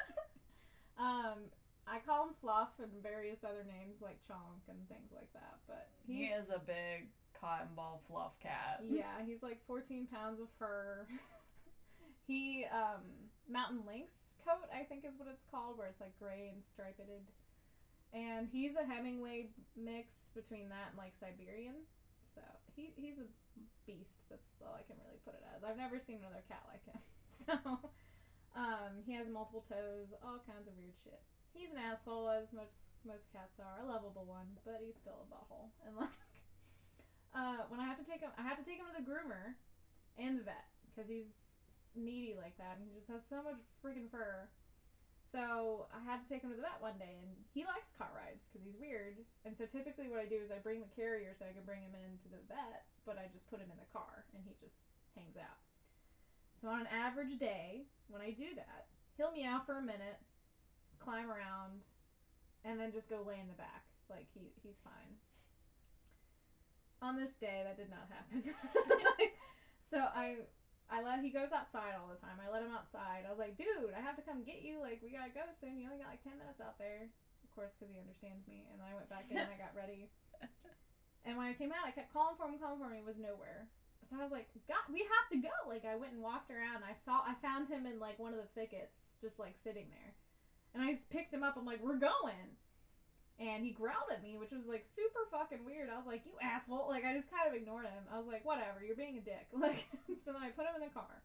Um, I call him Fluff and various other names like Chonk and things like that. But He is a big cotton ball fluff cat. yeah, he's like 14 pounds of fur. he um mountain lynx coat, I think is what it's called, where it's like gray and striped. And he's a Hemingway mix between that and like Siberian. So he he's a beast. That's all I can really put it as. I've never seen another cat like him. So um he has multiple toes, all kinds of weird shit. He's an asshole as most most cats are, a lovable one, but he's still a butthole. And like uh when I have to take him I have to take him to the groomer and the vet because he's needy like that and he just has so much freaking fur. So I had to take him to the vet one day, and he likes car rides because he's weird. And so typically, what I do is I bring the carrier so I can bring him into the vet, but I just put him in the car and he just hangs out. So on an average day, when I do that, he'll meow for a minute, climb around, and then just go lay in the back like he he's fine. On this day, that did not happen. so I I let he goes outside all the time. I let him outside. I was like, dude, I have to come get you. Like, we gotta go soon. You only got like ten minutes out there. Of course, because he understands me. And then I went back in and I got ready. And when I came out, I kept calling for him, calling for him. He was nowhere. So I was like, God, we have to go. Like, I went and walked around. I saw, I found him in like one of the thickets, just like sitting there. And I just picked him up. I'm like, we're going. And he growled at me, which was like super fucking weird. I was like, you asshole. Like, I just kind of ignored him. I was like, whatever, you're being a dick. Like, so then I put him in the car.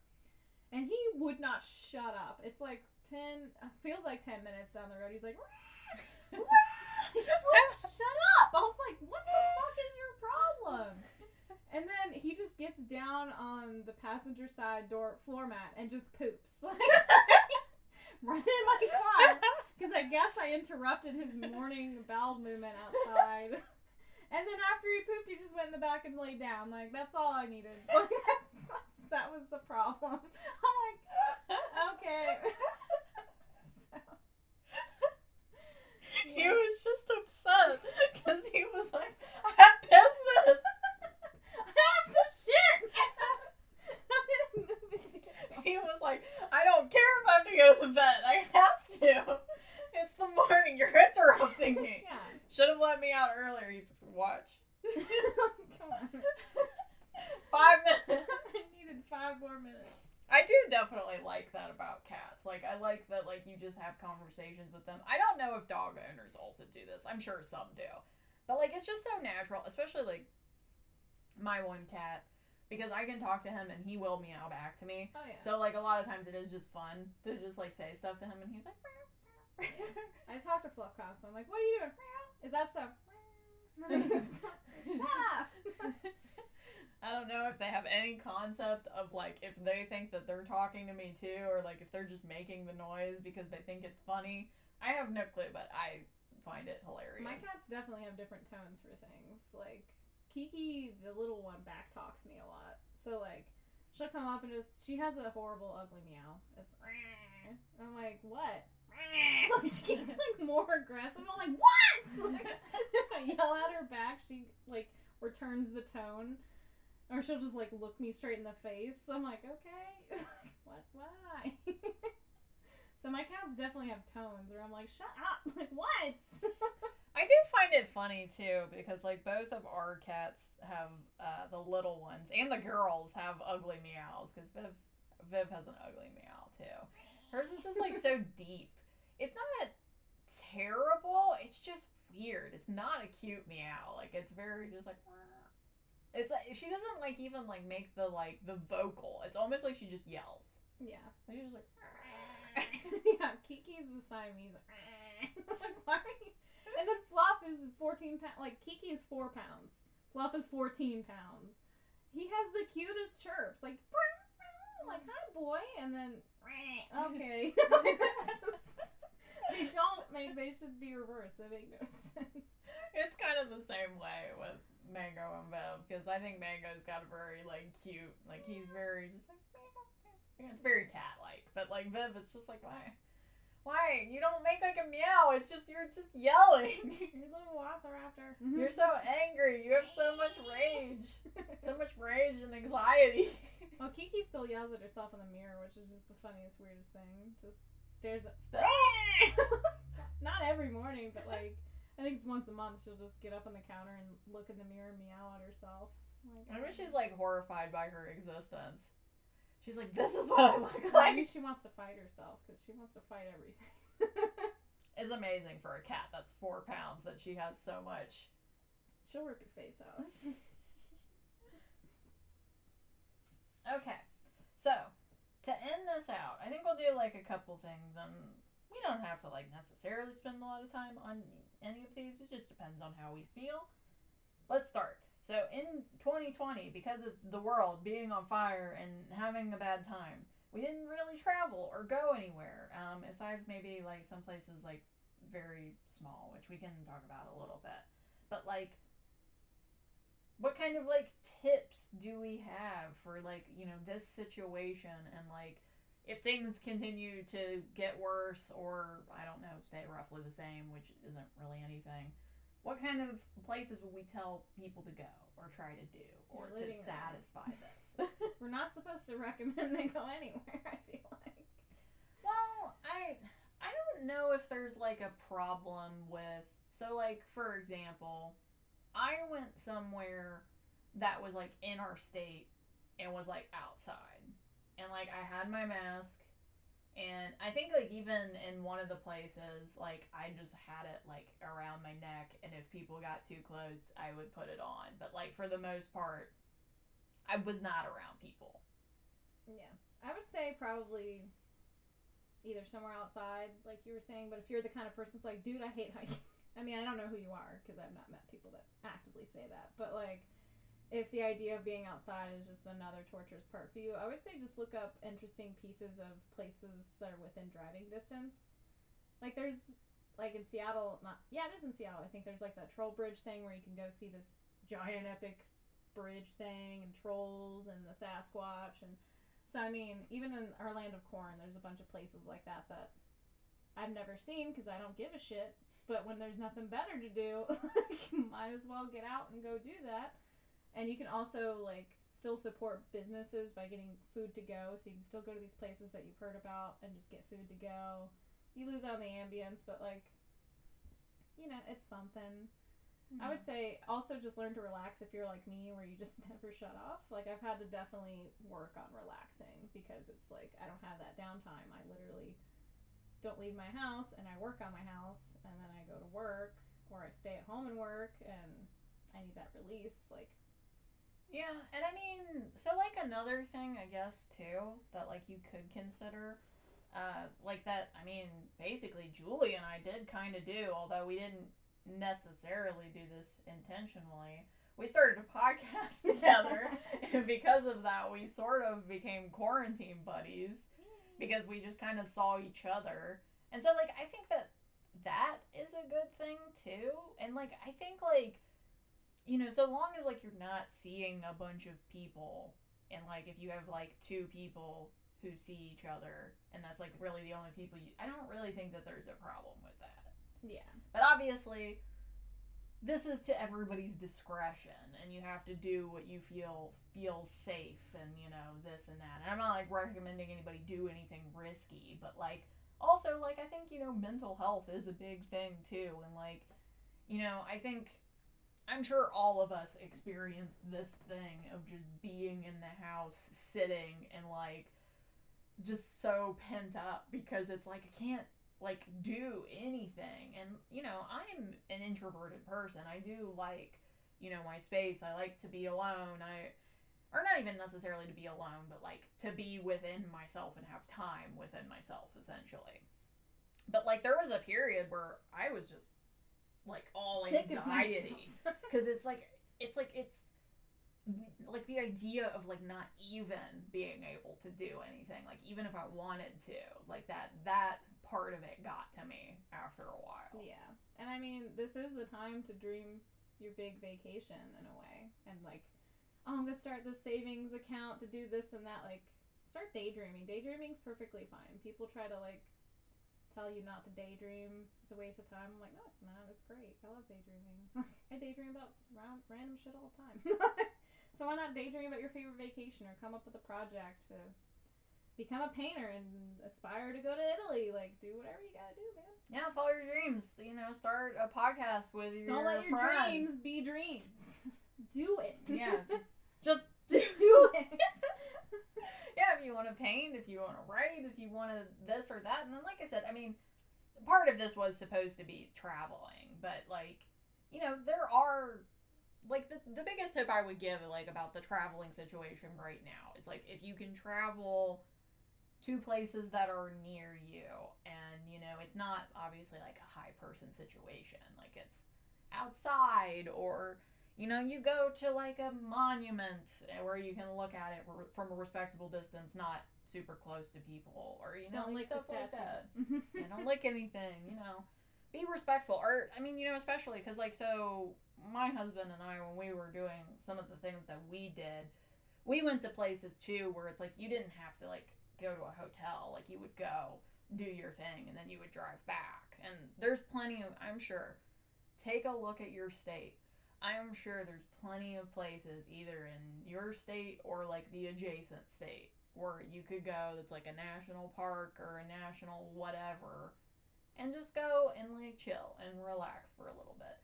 And he would not shut up. It's like 10, uh, feels like 10 minutes down the road. He's like, "Rah, rah, shut up. I was like, what the fuck is your problem? And then he just gets down on the passenger side door floor mat and just poops. Like, right in my car. Because I guess I interrupted his morning bowel movement outside. And then after he pooped, he just went in the back and laid down. Like, that's all I needed. Like, that's, that's, that was the problem. I'm like, okay. So, He was just upset because he was like, I have business. I have to shit! I'm in a movie theater. He was like, I don't care if I have to go to the vet. I have to. It's the morning. You're interrupting me. Yeah. Should have let me out earlier. He's watch. Come on. Five minutes. I needed five more minutes. I do definitely like that about cats. Like I like that like you just have conversations with them. I don't know if dog owners also do this. I'm sure some do. But like it's just so natural, especially like my one cat because I can talk to him and he will meow back to me. Oh, yeah. So like a lot of times it is just fun to just like say stuff to him and he's like meow, meow. I talk to Fluff constantly. I'm like, what are you doing? Is that so? Just, Shut up! I don't know if they have any concept of like if they think that they're talking to me too, or like if they're just making the noise because they think it's funny. I have no clue, but I find it hilarious. My cats definitely have different tones for things. Like Kiki, the little one, back talks me a lot. So like, she'll come up and just she has a horrible, ugly meow. It's I'm like, what? Like she gets like more aggressive. I'm like, what? Like, I yell at her back. She like returns the tone, or she'll just like look me straight in the face. I'm like, okay, what? Why? so my cats definitely have tones, where I'm like, shut up. Like what? I do find it funny too because like both of our cats have uh, the little ones and the girls have ugly meows because Viv Viv has an ugly meow too. Hers is just like so deep. It's not terrible. It's just weird. It's not a cute meow. Like it's very just like. It's like she doesn't like even like make the like the vocal. It's almost like she just yells. yeah. She's just like. yeah, Kiki's the Siamese. like, why are you... And then Fluff is 14 pounds. Like, Kiki is 4 pounds. Fluff is 14 pounds. He has the cutest chirps. Like, like hi, boy. And then, okay. Just- they don't make, they should be reversed. They make no sense. It's kind of the same way with Mango and Bev because I think Mango's got a very like cute, like he's very just like. It's very cat like, but like Viv, it's just like why, why you don't make like a meow? It's just you're just yelling. Your little velociraptor. Mm-hmm. you're so angry. You have so much rage, so much rage and anxiety. Well, Kiki still yells at herself in the mirror, which is just the funniest, weirdest thing. Just stares at Sta- not every morning, but like I think it's once a month. She'll just get up on the counter and look in the mirror and meow at herself. Like, I wish she's like horrified by her existence. She's like, this is what I look like. maybe she wants to fight herself because she wants to fight everything. It's amazing for a cat that's four pounds that she has so much. She'll rip your face off. Okay, so to end this out, I think we'll do like a couple things, and we don't have to like necessarily spend a lot of time on any of these. It just depends on how we feel. Let's start. So in 2020, because of the world being on fire and having a bad time, we didn't really travel or go anywhere. Um, besides maybe like some places like very small, which we can talk about a little bit. But like, what kind of like tips do we have for like you know this situation and like if things continue to get worse or I don't know stay roughly the same, which isn't really anything. What kind of places would we tell people to go or try to do or Your to living room. satisfy this? We're not supposed to recommend they go anywhere. I feel like. Well, I I don't know if there's like a problem with so like for example, I went somewhere that was like in our state and was like outside. And like I had my mask and I think like even in one of the places like I just had it like around my neck and if people got too close, I would put it on. But like for the most part, I was not around people. Yeah, I would say probably either somewhere outside, like you were saying. But if you're the kind of person that's like, dude, I hate hiking. I mean, I don't know who you are because I've not met people that actively say that. But like, if the idea of being outside is just another torturous part for you, I would say just look up interesting pieces of places that are within driving distance. Like there's like in Seattle, not yeah, it is in Seattle. I think there's like that troll bridge thing where you can go see this giant epic bridge thing and trolls and the Sasquatch and so I mean, even in our land of corn, there's a bunch of places like that that I've never seen because I don't give a shit. But when there's nothing better to do, like, might as well get out and go do that. And you can also like still support businesses by getting food to go, so you can still go to these places that you've heard about and just get food to go. You lose out on the ambience, but like, you know, it's something. I would mm-hmm. say also just learn to relax if you're like me, where you just never shut off. Like I've had to definitely work on relaxing because it's like I don't have that downtime. I literally don't leave my house and I work on my house and then I go to work or I stay at home and work and I need that release. Like Yeah, and I mean, so like another thing, I guess too that like you could consider, uh, like that. I mean, basically, Julie and I did kind of do, although we didn't necessarily do this intentionally. We started a podcast together, and because of that, we sort of became quarantine buddies because we just kind of saw each other. And so, like, I think that that is a good thing too. And like, I think like you know, so long as like you're not seeing a bunch of people and like if you have like two people who see each other and that's like really the only people you I don't really think that there's a problem with that. yeah, But obviously this is to everybody's discretion and you have to do what you feel feels safe and you know this and that. And I'm not like recommending anybody do anything risky, but like also like I think you know mental health is a big thing too and like you know, I think I'm sure all of us experienced this thing of just being in the house, sitting and like just so pent up because it's like I can't like do anything. And you know, I'm an introverted person. I do like, you know, my space. I like to be alone. I or not even necessarily to be alone, but like to be within myself and have time within myself essentially. But like there was a period where I was just like all Sick anxiety because it's like it's like it's like the idea of like not even being able to do anything like even if i wanted to like that that part of it got to me after a while Yeah. And I mean, this is the time to dream your big vacation in a way. And like, oh, I'm to start the savings account to do this and that. Like, start daydreaming. Daydreaming's perfectly fine. People try to like tell you not to daydream. It's a waste of time. I'm like, no, it's not. It's great. I love daydreaming. I daydream about round, random shit all the time. so why not daydream about your favorite vacation or come up with a project to become a painter and aspire to go to Italy. Like, do whatever you gotta do, man. Yeah, follow your dreams. You know, start a podcast with your Don't let your friends. dreams be dreams. do it. Yeah, just just just do it. If you want to paint, if you want to write, if you want to this or that. And then, like I said, I mean, part of this was supposed to be traveling, but like, you know, there are like the the biggest tip I would give like about the traveling situation right now is like if you can travel to places that are near you and you know it's not obviously like a high person situation like it's outside or you know you go to like a monument eh, where you can look at it from a respectable distance not super close to people or you know Don't like lick the stuff like that statues. yeah, don't lick anything, you know. Be respectful. Or, I mean, you know, especially because, like, so my husband and I, when we were doing some of the things that we did, we went to places too where it's like you didn't have to, like, go to a hotel. Like, you would go, do your thing, and then you would drive back. And there's plenty of, I'm sure, take a look at your state. I am sure there's plenty of places, either in your state or, like, the adjacent state, where you could go that's like a national park or a national whatever and just go and like chill and relax for a little bit.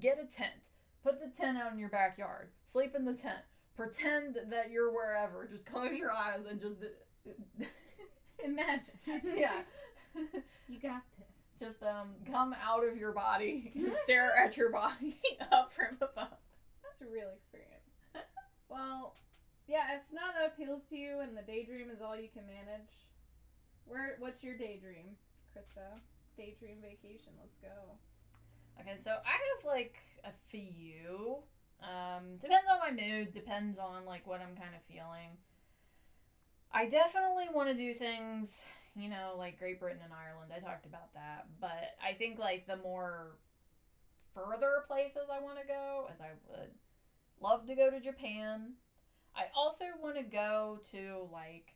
Get a tent. Put the tent out in your backyard. Sleep in the tent. Pretend that you're wherever. Just close your eyes and just uh, Imagine. yeah. You got this. Just um come out of your body and stare at your body up from above. It's a real experience. Well, yeah, if none of that appeals to you and the daydream is all you can manage, where what's your daydream, Krista? Daydream vacation, let's go. Okay, so I have like a few. Um, depends on my mood, depends on like what I'm kind of feeling. I definitely want to do things, you know, like Great Britain and Ireland. I talked about that, but I think like the more further places I want to go, as I would love to go to Japan. I also want to go to like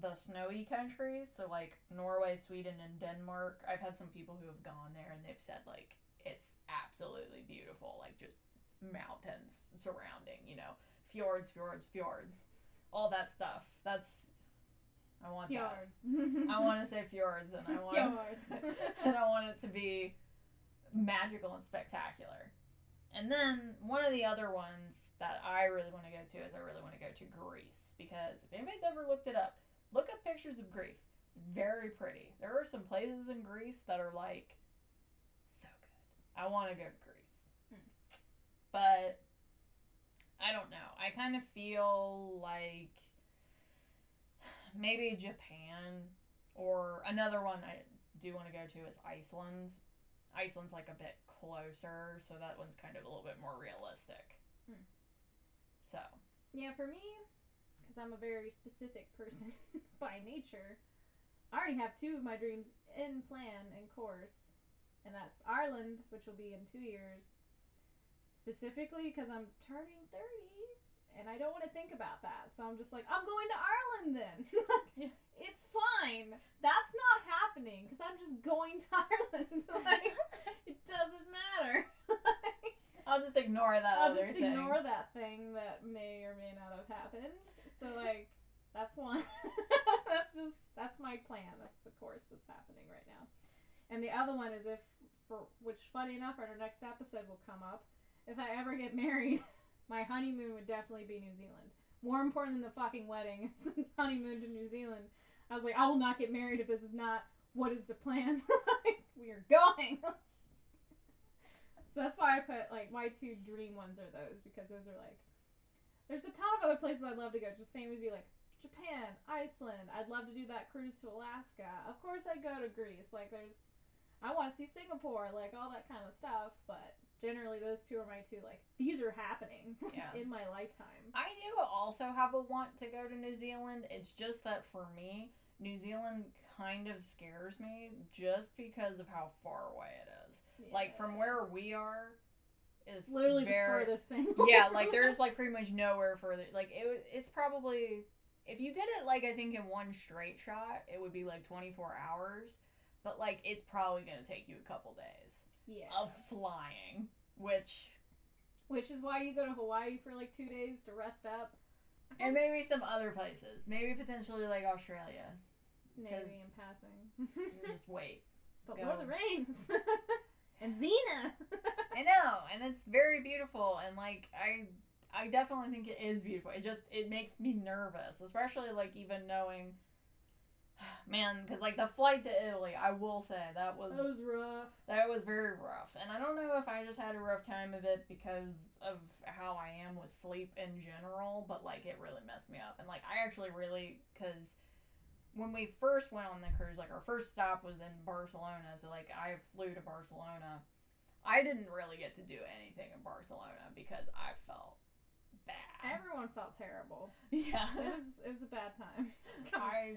the snowy countries, so like Norway, Sweden, and Denmark. I've had some people who have gone there and they've said like it's absolutely beautiful, like just mountains surrounding, you know, fjords, fjords, fjords, all that stuff. That's I want that. Fjords. I want to say fjords, and I want Fjords. and I want it to be magical and spectacular. And then one of the other ones that I really want to go to is I really want to go to Greece because if anybody's ever looked it up, look up pictures of Greece. It's very pretty. There are some places in Greece that are like so good. I want to go to Greece. Hmm. But I don't know. I kind of feel like maybe Japan or another one I do want to go to is Iceland. Iceland's like a bit closer, so that one's kind of a little bit more realistic. Hmm. So, yeah, for me, because I'm a very specific person by nature, I already have two of my dreams in plan and course, and that's Ireland, which will be in two years. Specifically because I'm turning 30 and I don't want to think about that. So I'm just like, I'm going to Ireland then. Yeah. It's fine. That's not happening because I'm just going to Ireland. like, it doesn't matter. I'll just ignore that other thing. I'll just thing. ignore that thing that may or may not have happened. So like that's one. that's just that's my plan. That's the course that's happening right now. And the other one is if for which funny enough our next episode will come up. If I ever get married, my honeymoon would definitely be New Zealand. More important than the fucking wedding is the honeymoon to New Zealand. I was like, I will not get married if this is not what is the plan. like, we are going. So that's why I put like my two dream ones are those because those are like there's a ton of other places I'd love to go, just same as you like Japan, Iceland. I'd love to do that cruise to Alaska. Of course I'd go to Greece. Like there's I want to see Singapore, like all that kind of stuff, but generally those two are my two like these are happening Yeah. in my lifetime. I do also have a want to go to New Zealand. It's just that for me, New Zealand kind of scares me just because of how far away it is. Like from where we are is literally very the furthest thing. yeah, like there's like pretty much nowhere further. Like it, it's probably if you did it like I think in one straight shot, it would be like 24 hours. But like it's probably gonna take you a couple days yeah. of flying, which Which is why you go to Hawaii for like two days to rest up. and maybe some other places. Maybe potentially like Australia. Maybe in passing. You just wait. but go. Lord of the Rings and Xena. I know, and it's very beautiful, and like I, I definitely think it is beautiful. It just it makes me nervous, especially like even knowing, man, because like the flight to Italy, I will say that was that was rough. that was very rough, and I don't know if I just had a rough time of it because of how I am with sleep in general, but like it really messed me up, and like I actually really because when we first went on the cruise, like our first stop was in Barcelona, so like I flew to Barcelona. I didn't really get to do anything in Barcelona because I felt bad. Everyone felt terrible. yeah. It was it was a bad time. Come on. I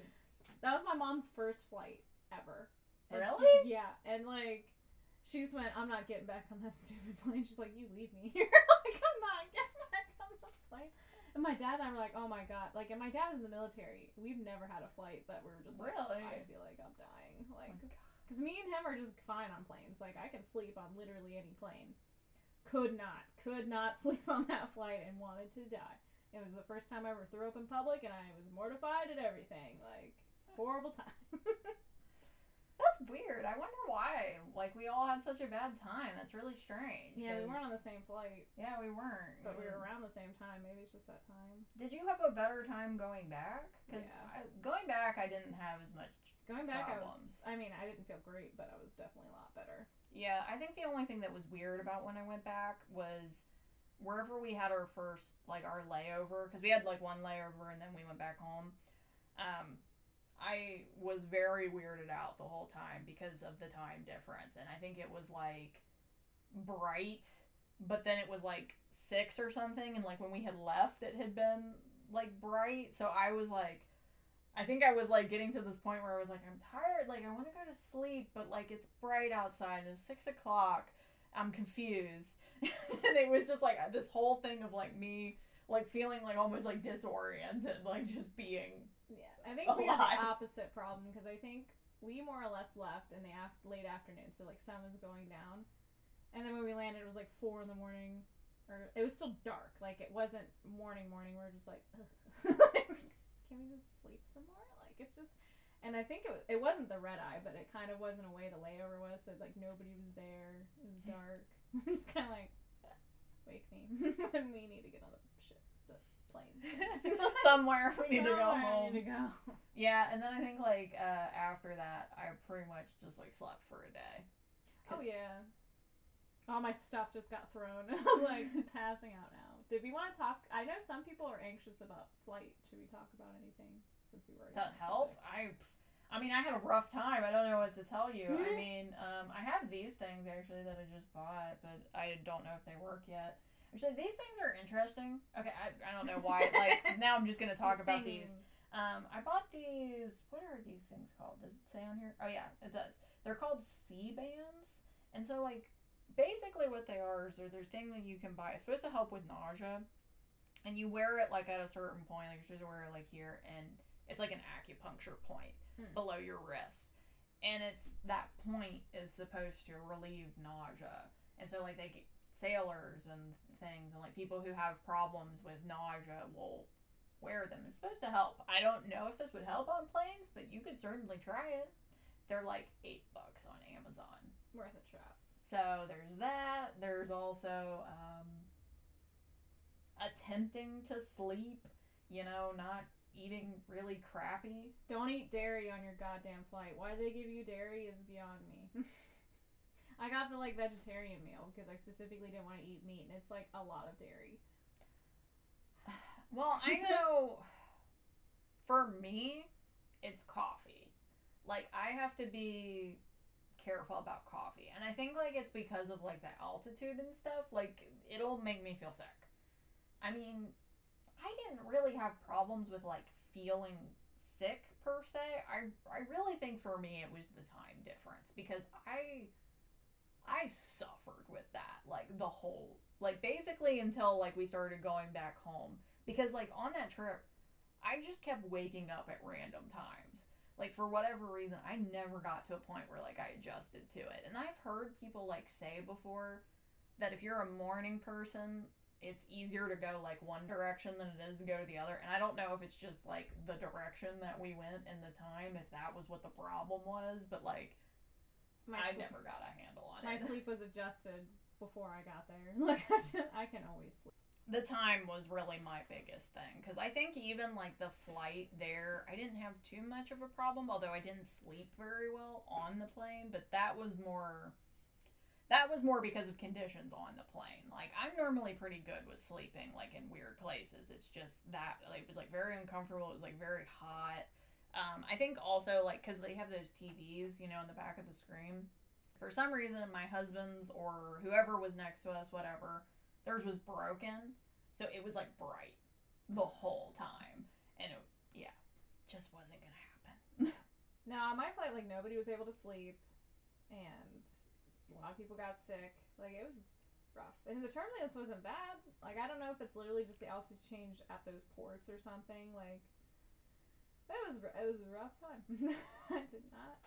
That was my mom's first flight ever. And she- Really? yeah, and like she just went, "I'm not getting back on that stupid plane." She's like, "You leave me here." like I'm not getting back on the plane. And my dad and I were like, "Oh my god!" Like, and my dad was in the military. We've never had a flight that we were just like, Really? "I feel like I'm dying." Like, Oh because me and him are just fine on planes. Like, I can sleep on literally any plane. Could not, could not sleep on that flight and wanted to die. It was the first time I ever threw up in public, and I was mortified at everything. Like, horrible time. That's weird. I wonder why. Like we all had such a bad time. That's really strange. yeah, we weren't on the same flight, Yeah, we weren't. but we were around the same time. Maybe it's just that time. Did you have a better time going back? Because Yeah. going back, I didn't have as much. Going back, I was. I mean, I didn't feel great, but I was definitely a lot better. Yeah, I think the only thing that was weird about when I went back was wherever we had our first like our layover because we had like one layover and then we went back home. Um, I was very weirded out the whole time because of the time difference, and I think it was like bright, but then it was like six or something, and like when we had left, it had been like bright. So I was like, I think I was like getting to this point where I was like, I'm tired, like I want to go to sleep, but like it's bright outside, it's six o'clock. I'm confused, and it was just like this whole thing of like me like feeling like almost like disoriented, like just being Yeah, I think we had the opposite problem because I think we more or less left in the af- late afternoon, so like sun was going down, and then when we landed, it was like four in the morning, or it was still dark. Like it wasn't morning. Morning. We are just like, just- can we just sleep some more? Like it's just. And I think it, was, it wasn't the red eye, but it kind of wasn't a way the layover was. So like nobody was there. It was dark. it's kind of like, wake me when we need to get on the plane. somewhere we need to go Somewhere I home. need to go. Yeah, and then I think like uh, after that, I pretty much just like slept for a day. Oh yeah. All my stuff just got thrown. I was like passing out now. Did we want to talk? I know some people are anxious about flight. Should we talk about anything since we were to help. I, I mean, I had a rough time. I don't know what to tell you. I mean, um, I have these things actually that I just bought, but I don't know if they work yet. Actually, these things are interesting. Okay, I, I don't know why. Like now, I'm just gonna talk about these. Um, I bought these. What are these things called? Does it say on here? Oh yeah, it does. They're called Sea-Bands, and so like basically what they are is they're they're thing that you can buy. It's supposed to help with nausea, and you wear it like at a certain point. Like you're supposed to wear it like here, and it's like an acupuncture point Hmm. below your wrist, and it's that point is supposed to relieve nausea, and so like they get sailors and things and like people who have problems with nausea will wear them. It's supposed to help. I don't know if this would help on planes, but you could certainly try it. They're like eight bucks on Amazon. Worth a shot. So there's that. There's also um, attempting to sleep. You know, not eating really crappy. Don't eat dairy on your goddamn flight. Why they give you dairy is beyond me. I got the like vegetarian meal because I specifically didn't want to eat meat, and it's like a lot of dairy. Well, I know for me, it's coffee. Like I have to be careful about coffee. And I think like it's because of like the altitude and stuff. Like it'll make me feel sick. I mean, I didn't really have problems with like feeling sick per se. I I really think for me it was the time difference because I I suffered with that like the whole like basically until like we started going back home because like on that trip I just kept waking up at random times. Like for whatever reason, I never got to a point where like I adjusted to it. And I've heard people like say before that if you're a morning person, it's easier to go like one direction than it is to go to the other. And I don't know if it's just like the direction that we went in the time, if that was what the problem was, but like My I sleep, never got a handle on my it. My sleep was adjusted before I got there. Like I, should, I can always sleep. the time was really my biggest thing because I think even like the flight there, I didn't have too much of a problem. Although I didn't sleep very well on the plane, but that was more. That was more because of conditions on the plane. Like I'm normally pretty good with sleeping, like in weird places. It's just that like, it was like very uncomfortable. It was like very hot. Um, I think also like because they have those TVs, you know, in the back of the screen. For some reason, my husband's or whoever was next to us, whatever, theirs was broken, so it was like bright the whole time, and it, yeah, just wasn't gonna happen. No, on my flight, like nobody was able to sleep, and a lot of people got sick. Like it was rough, and the turbulence wasn't bad. Like I don't know if it's literally just the altitude change at those ports or something. Like it was it was a rough time. I did not.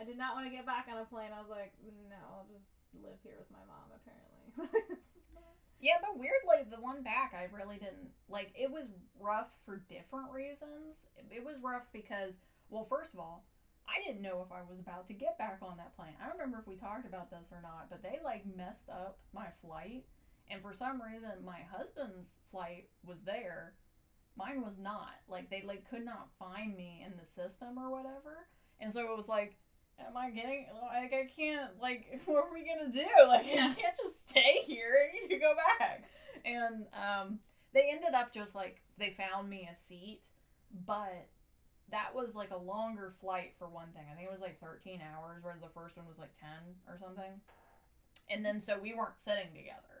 I did not want to get back on a plane. I was like, no, I'll just live here with my mom. Apparently, Yeah, but weirdly, the one back I really didn't like. It was rough for different reasons. It was rough because, well, first of all, I didn't know if I was about to get back on that plane. I don't remember if we talked about this or not, but they like messed up my flight, and for some reason, my husband's flight was there. Mine was not. Like they like could not find me in the system or whatever, and so it was like. Am I getting like I can't like what are we gonna do? Like Yeah. I can't just stay here. I need to go back. And um they ended up just like they found me a seat, but that was like a longer flight for one thing. I think it was like 13 hours, whereas the first one was like 10 or something. And then so we weren't sitting together.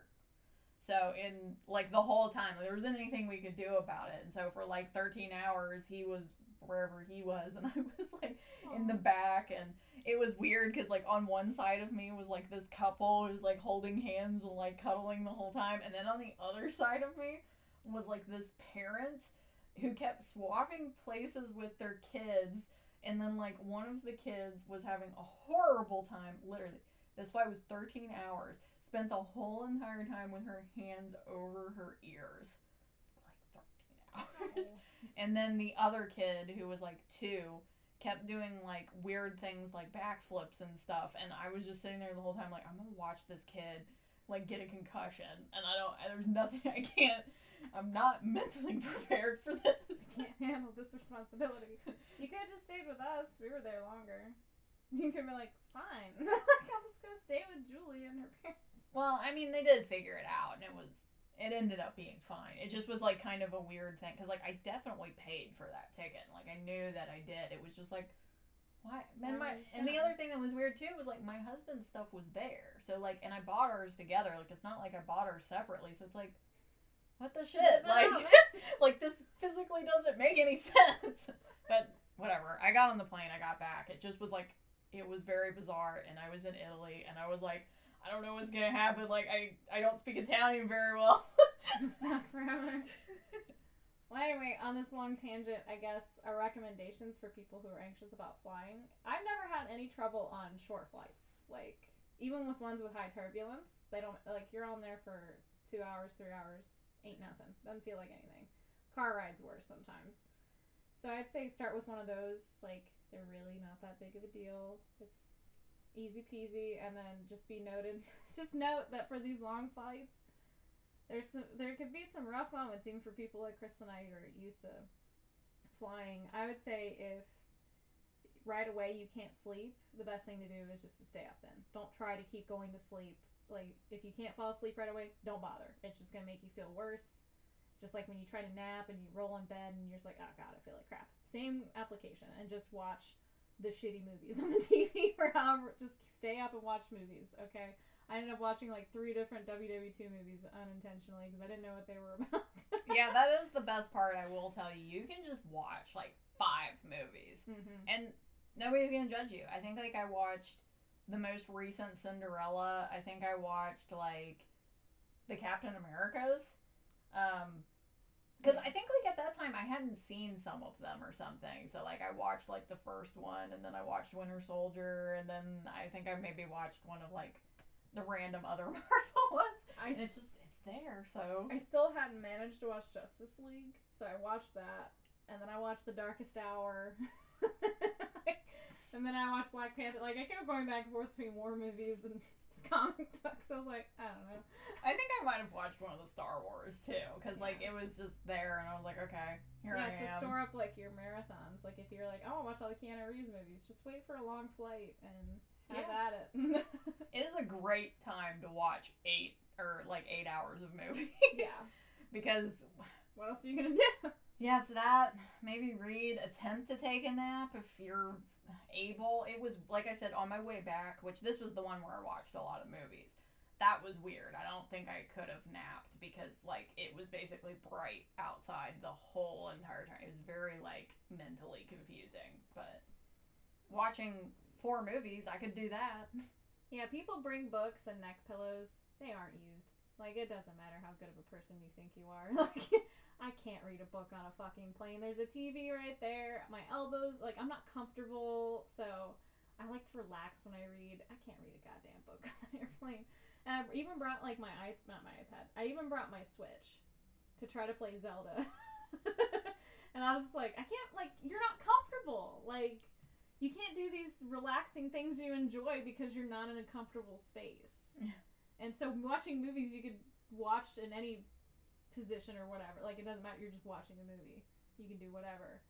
So in like the whole time, there wasn't anything we could do about it. And so for like 13 hours, he was wherever he was, and I was like in the back. And it was weird because like on one side of me was like this couple who was like holding hands and like cuddling the whole time. And then on the other side of me was like this parent who kept swapping places with their kids. And then like one of the kids was having a horrible time literally. This flight was 13 hours spent the whole entire time with her hands over her ears like 13 hours and then the other kid who was like two kept doing like weird things like backflips and stuff and i was just sitting there the whole time like i'm gonna watch this kid like get a concussion and i don't there's nothing i can't i'm not mentally prepared for this can't handle this responsibility. You could have just stayed with us. We were there longer. You could be like, fine. I'll just go stay with Julie and her parents. Well i mean they did figure it out and it was it ended up being fine. It just was like kind of a weird thing because like i definitely paid for that ticket. Like i knew that i did. It was just like why? And my and the other thing that was weird too was like my husband's stuff was there. So like and i bought ours together. Like it's not like i bought ours separately. So it's like what the shit? Like like this physically doesn't make any sense. But whatever. I got on the plane. I got back. It just was like it was very bizarre. And i was in italy. And i was like i don't know what's gonna happen like i i don't speak italian very well I'm stuck forever. Well, anyway, on this long tangent, I guess our recommendations for people who are anxious about flying. I've never had any trouble on short flights. Like, even with ones with high turbulence, they don't, like, you're on there for two hours, three hours, ain't nothing. Doesn't feel like anything. Car rides worse sometimes. So I'd say start with one of those. Like, they're really not that big of a deal. It's easy peasy. And then just be noted, just note that for these long flights, there's some, there could be some rough moments even for people like Chris and I who are used to flying. I would say if right away you can't sleep, the best thing to do is just to stay up then. Don't try to keep going to sleep. Like if you can't fall asleep right away, don't bother. It's just gonna make you feel worse. Just like when you try to nap and you roll in bed and you're just like, oh god, I feel like crap. Same application and just watch the shitty movies on the TV or however just stay up and watch movies, okay? I ended up watching like three different WW2 movies unintentionally because I didn't know what they were about. yeah that is the best part i will tell you you can just watch like five movies hmm and nobody's gonna judge you. I think like I watched the most recent Cinderella. I think I watched like the Captain Americas. Um because I think like at that time I hadn't seen some of them or something. So like I watched like the first one and then I watched Winter Soldier and then I think I maybe watched one of like the random other Marvel ones. I, And it's just it's there. So I still hadn't managed to watch Justice League, so I watched that, and then I watched The Darkest Hour, and then I watched Black Panther. Like I kept going back and forth between war movies and comic books. I was like, I don't know. I think I might have watched one of the Star Wars too, because like it was just there, and I was like, okay, here yeah, I so am. store up like your marathons. Like if you're like, oh, I want to watch all the Keanu Reeves movies, just wait for a long flight and have Yeah. at it. It is a great time to watch eight or like eight hours of movie yeah. because What else are you gonna do? Yeah, it's that. Maybe read, attempt to take a nap if you're able. It was like I said on my way back, which this was the one where I watched a lot of movies. That was weird. I don't think I could have napped because like it was basically bright outside the whole entire time. It was very like mentally confusing, but watching four movies, I could do that. Yeah, people bring books and neck pillows. They aren't used. Like it doesn't matter how good of a person you think you are. Like I can't read a book on a fucking plane. There's a TV right there. My elbows, like I'm not comfortable, so I like to relax when I read. I can't read a goddamn book on an airplane. And I even brought like my not my iPad. I even brought my Switch to try to play Zelda. and I was like, I can't like you're not comfortable. Like you can't do these relaxing things you enjoy because you're not in a comfortable space. And so watching movies you could watch in any position or whatever. Like it doesn't matter, you're just watching a movie. You can do whatever.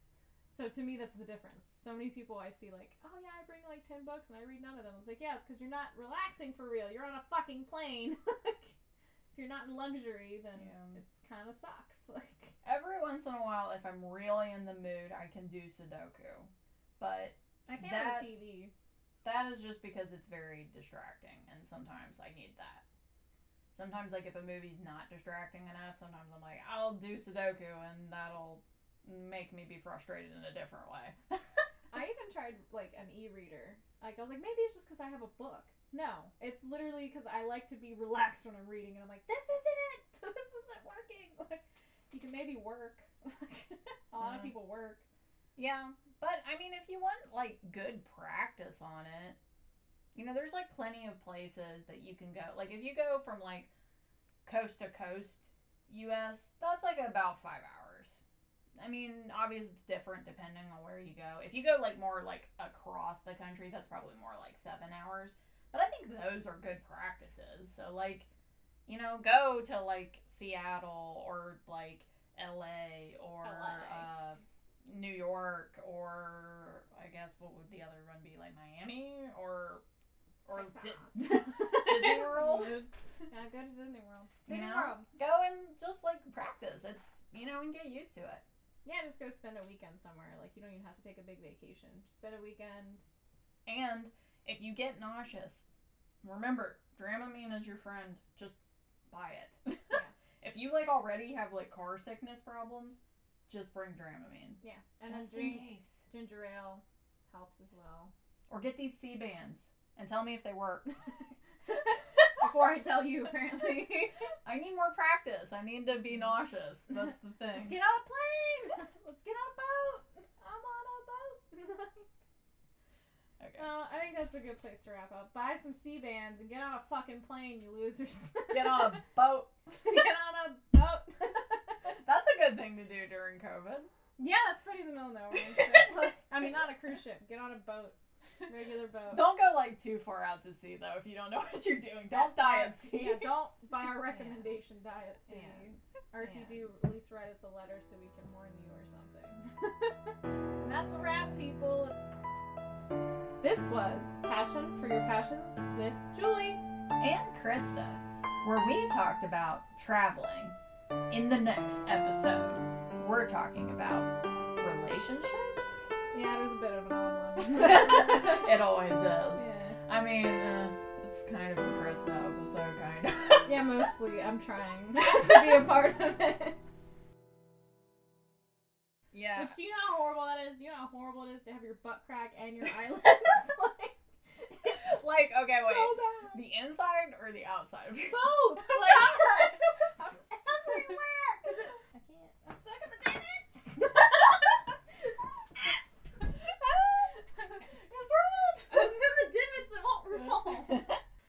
So to me that's the difference. So many people I see like, "Oh yeah, I bring like 10 books and I read none of them." It's like, "Yeah, it's cuz you're not relaxing for real. You're on a fucking plane." like if you're not in luxury, then Yeah. it's kind of sucks. Like Every once in a while, if I'm really in the mood, I can do Sudoku. But I can't That- have a TV. That is just because it's very distracting, and sometimes I need that. Sometimes, like, if a movie's not distracting enough, sometimes I'm like, I'll do Sudoku, and that'll make me be frustrated in a different way. I even tried like an e-reader. Like I was like, maybe it's just because I have a book. No, it's literally because I like to be relaxed when I'm reading, and I'm like, this isn't it. This isn't working. Like, you can maybe work. a lot of Uh. people work. Yeah, but I mean, if you want like good practice on it, you know, there's like plenty of places that you can go. Like if you go from like coast to coast, U.S., that's like about five hours. I mean, obviously it's different depending on where you go. If you go like more like across the country, that's probably more like seven hours. But I think those are good practices. So like, you know, go to like Seattle or like L.A. or LA. Uh, New York or I guess what would the other one be like Miami or or Disney World. yeah, go to Disney World. You Disney know? World. Go and just like practice. It's you know and get used to it. Yeah, just go spend a weekend somewhere. Like you don't even have to take a big vacation. Just spend a weekend. And if you get nauseous, remember Dramamine is your friend. Just buy it. Yeah. if you like already have like car sickness problems, just bring Dramamine. Yeah, and just then in drink ginger ale helps as well. Or get these Sea-Bands and tell me if they work. Before I tell you, apparently. I need more practice. I need to be nauseous. That's the thing. Let's get on a plane. Let's get on a boat. I'm on a boat. Okay. well, I think that's a good place to wrap up. Buy some Sea-Bands and get on a fucking plane, you losers. Get on a boat. get on a boat. Good thing to do during COVID. yeah, that's pretty in the middle of nowhere. shit. I mean, not a cruise ship. Get on a boat, regular boat. Don't go like too far out to sea though if you don't know what you're doing. Don't die at sea. Yeah, don't buy our recommendation die at sea. Yeah. Or if you do, at least write us a letter so we can warn you or something. and that's a wrap, people. It's this was Passion for Your Passions with Julie. and Krista, where we talked about traveling. In the next episode, we're talking about relationships. Yeah, it is a bit of an odd one. it always is. yeah. I mean, uh, it's kind of a Krista episode, kind of. yeah, mostly I'm trying to be a part of it. Yeah. Which do you know how horrible that is? Do you know how horrible it is to have your butt crack and your eyelids? like, like, okay, wait. so bad. The inside or the outside Both. Like, everywhere. It, I can't. I'm stuck in the minutes. it's wrong. It's in the divots. It won't roll.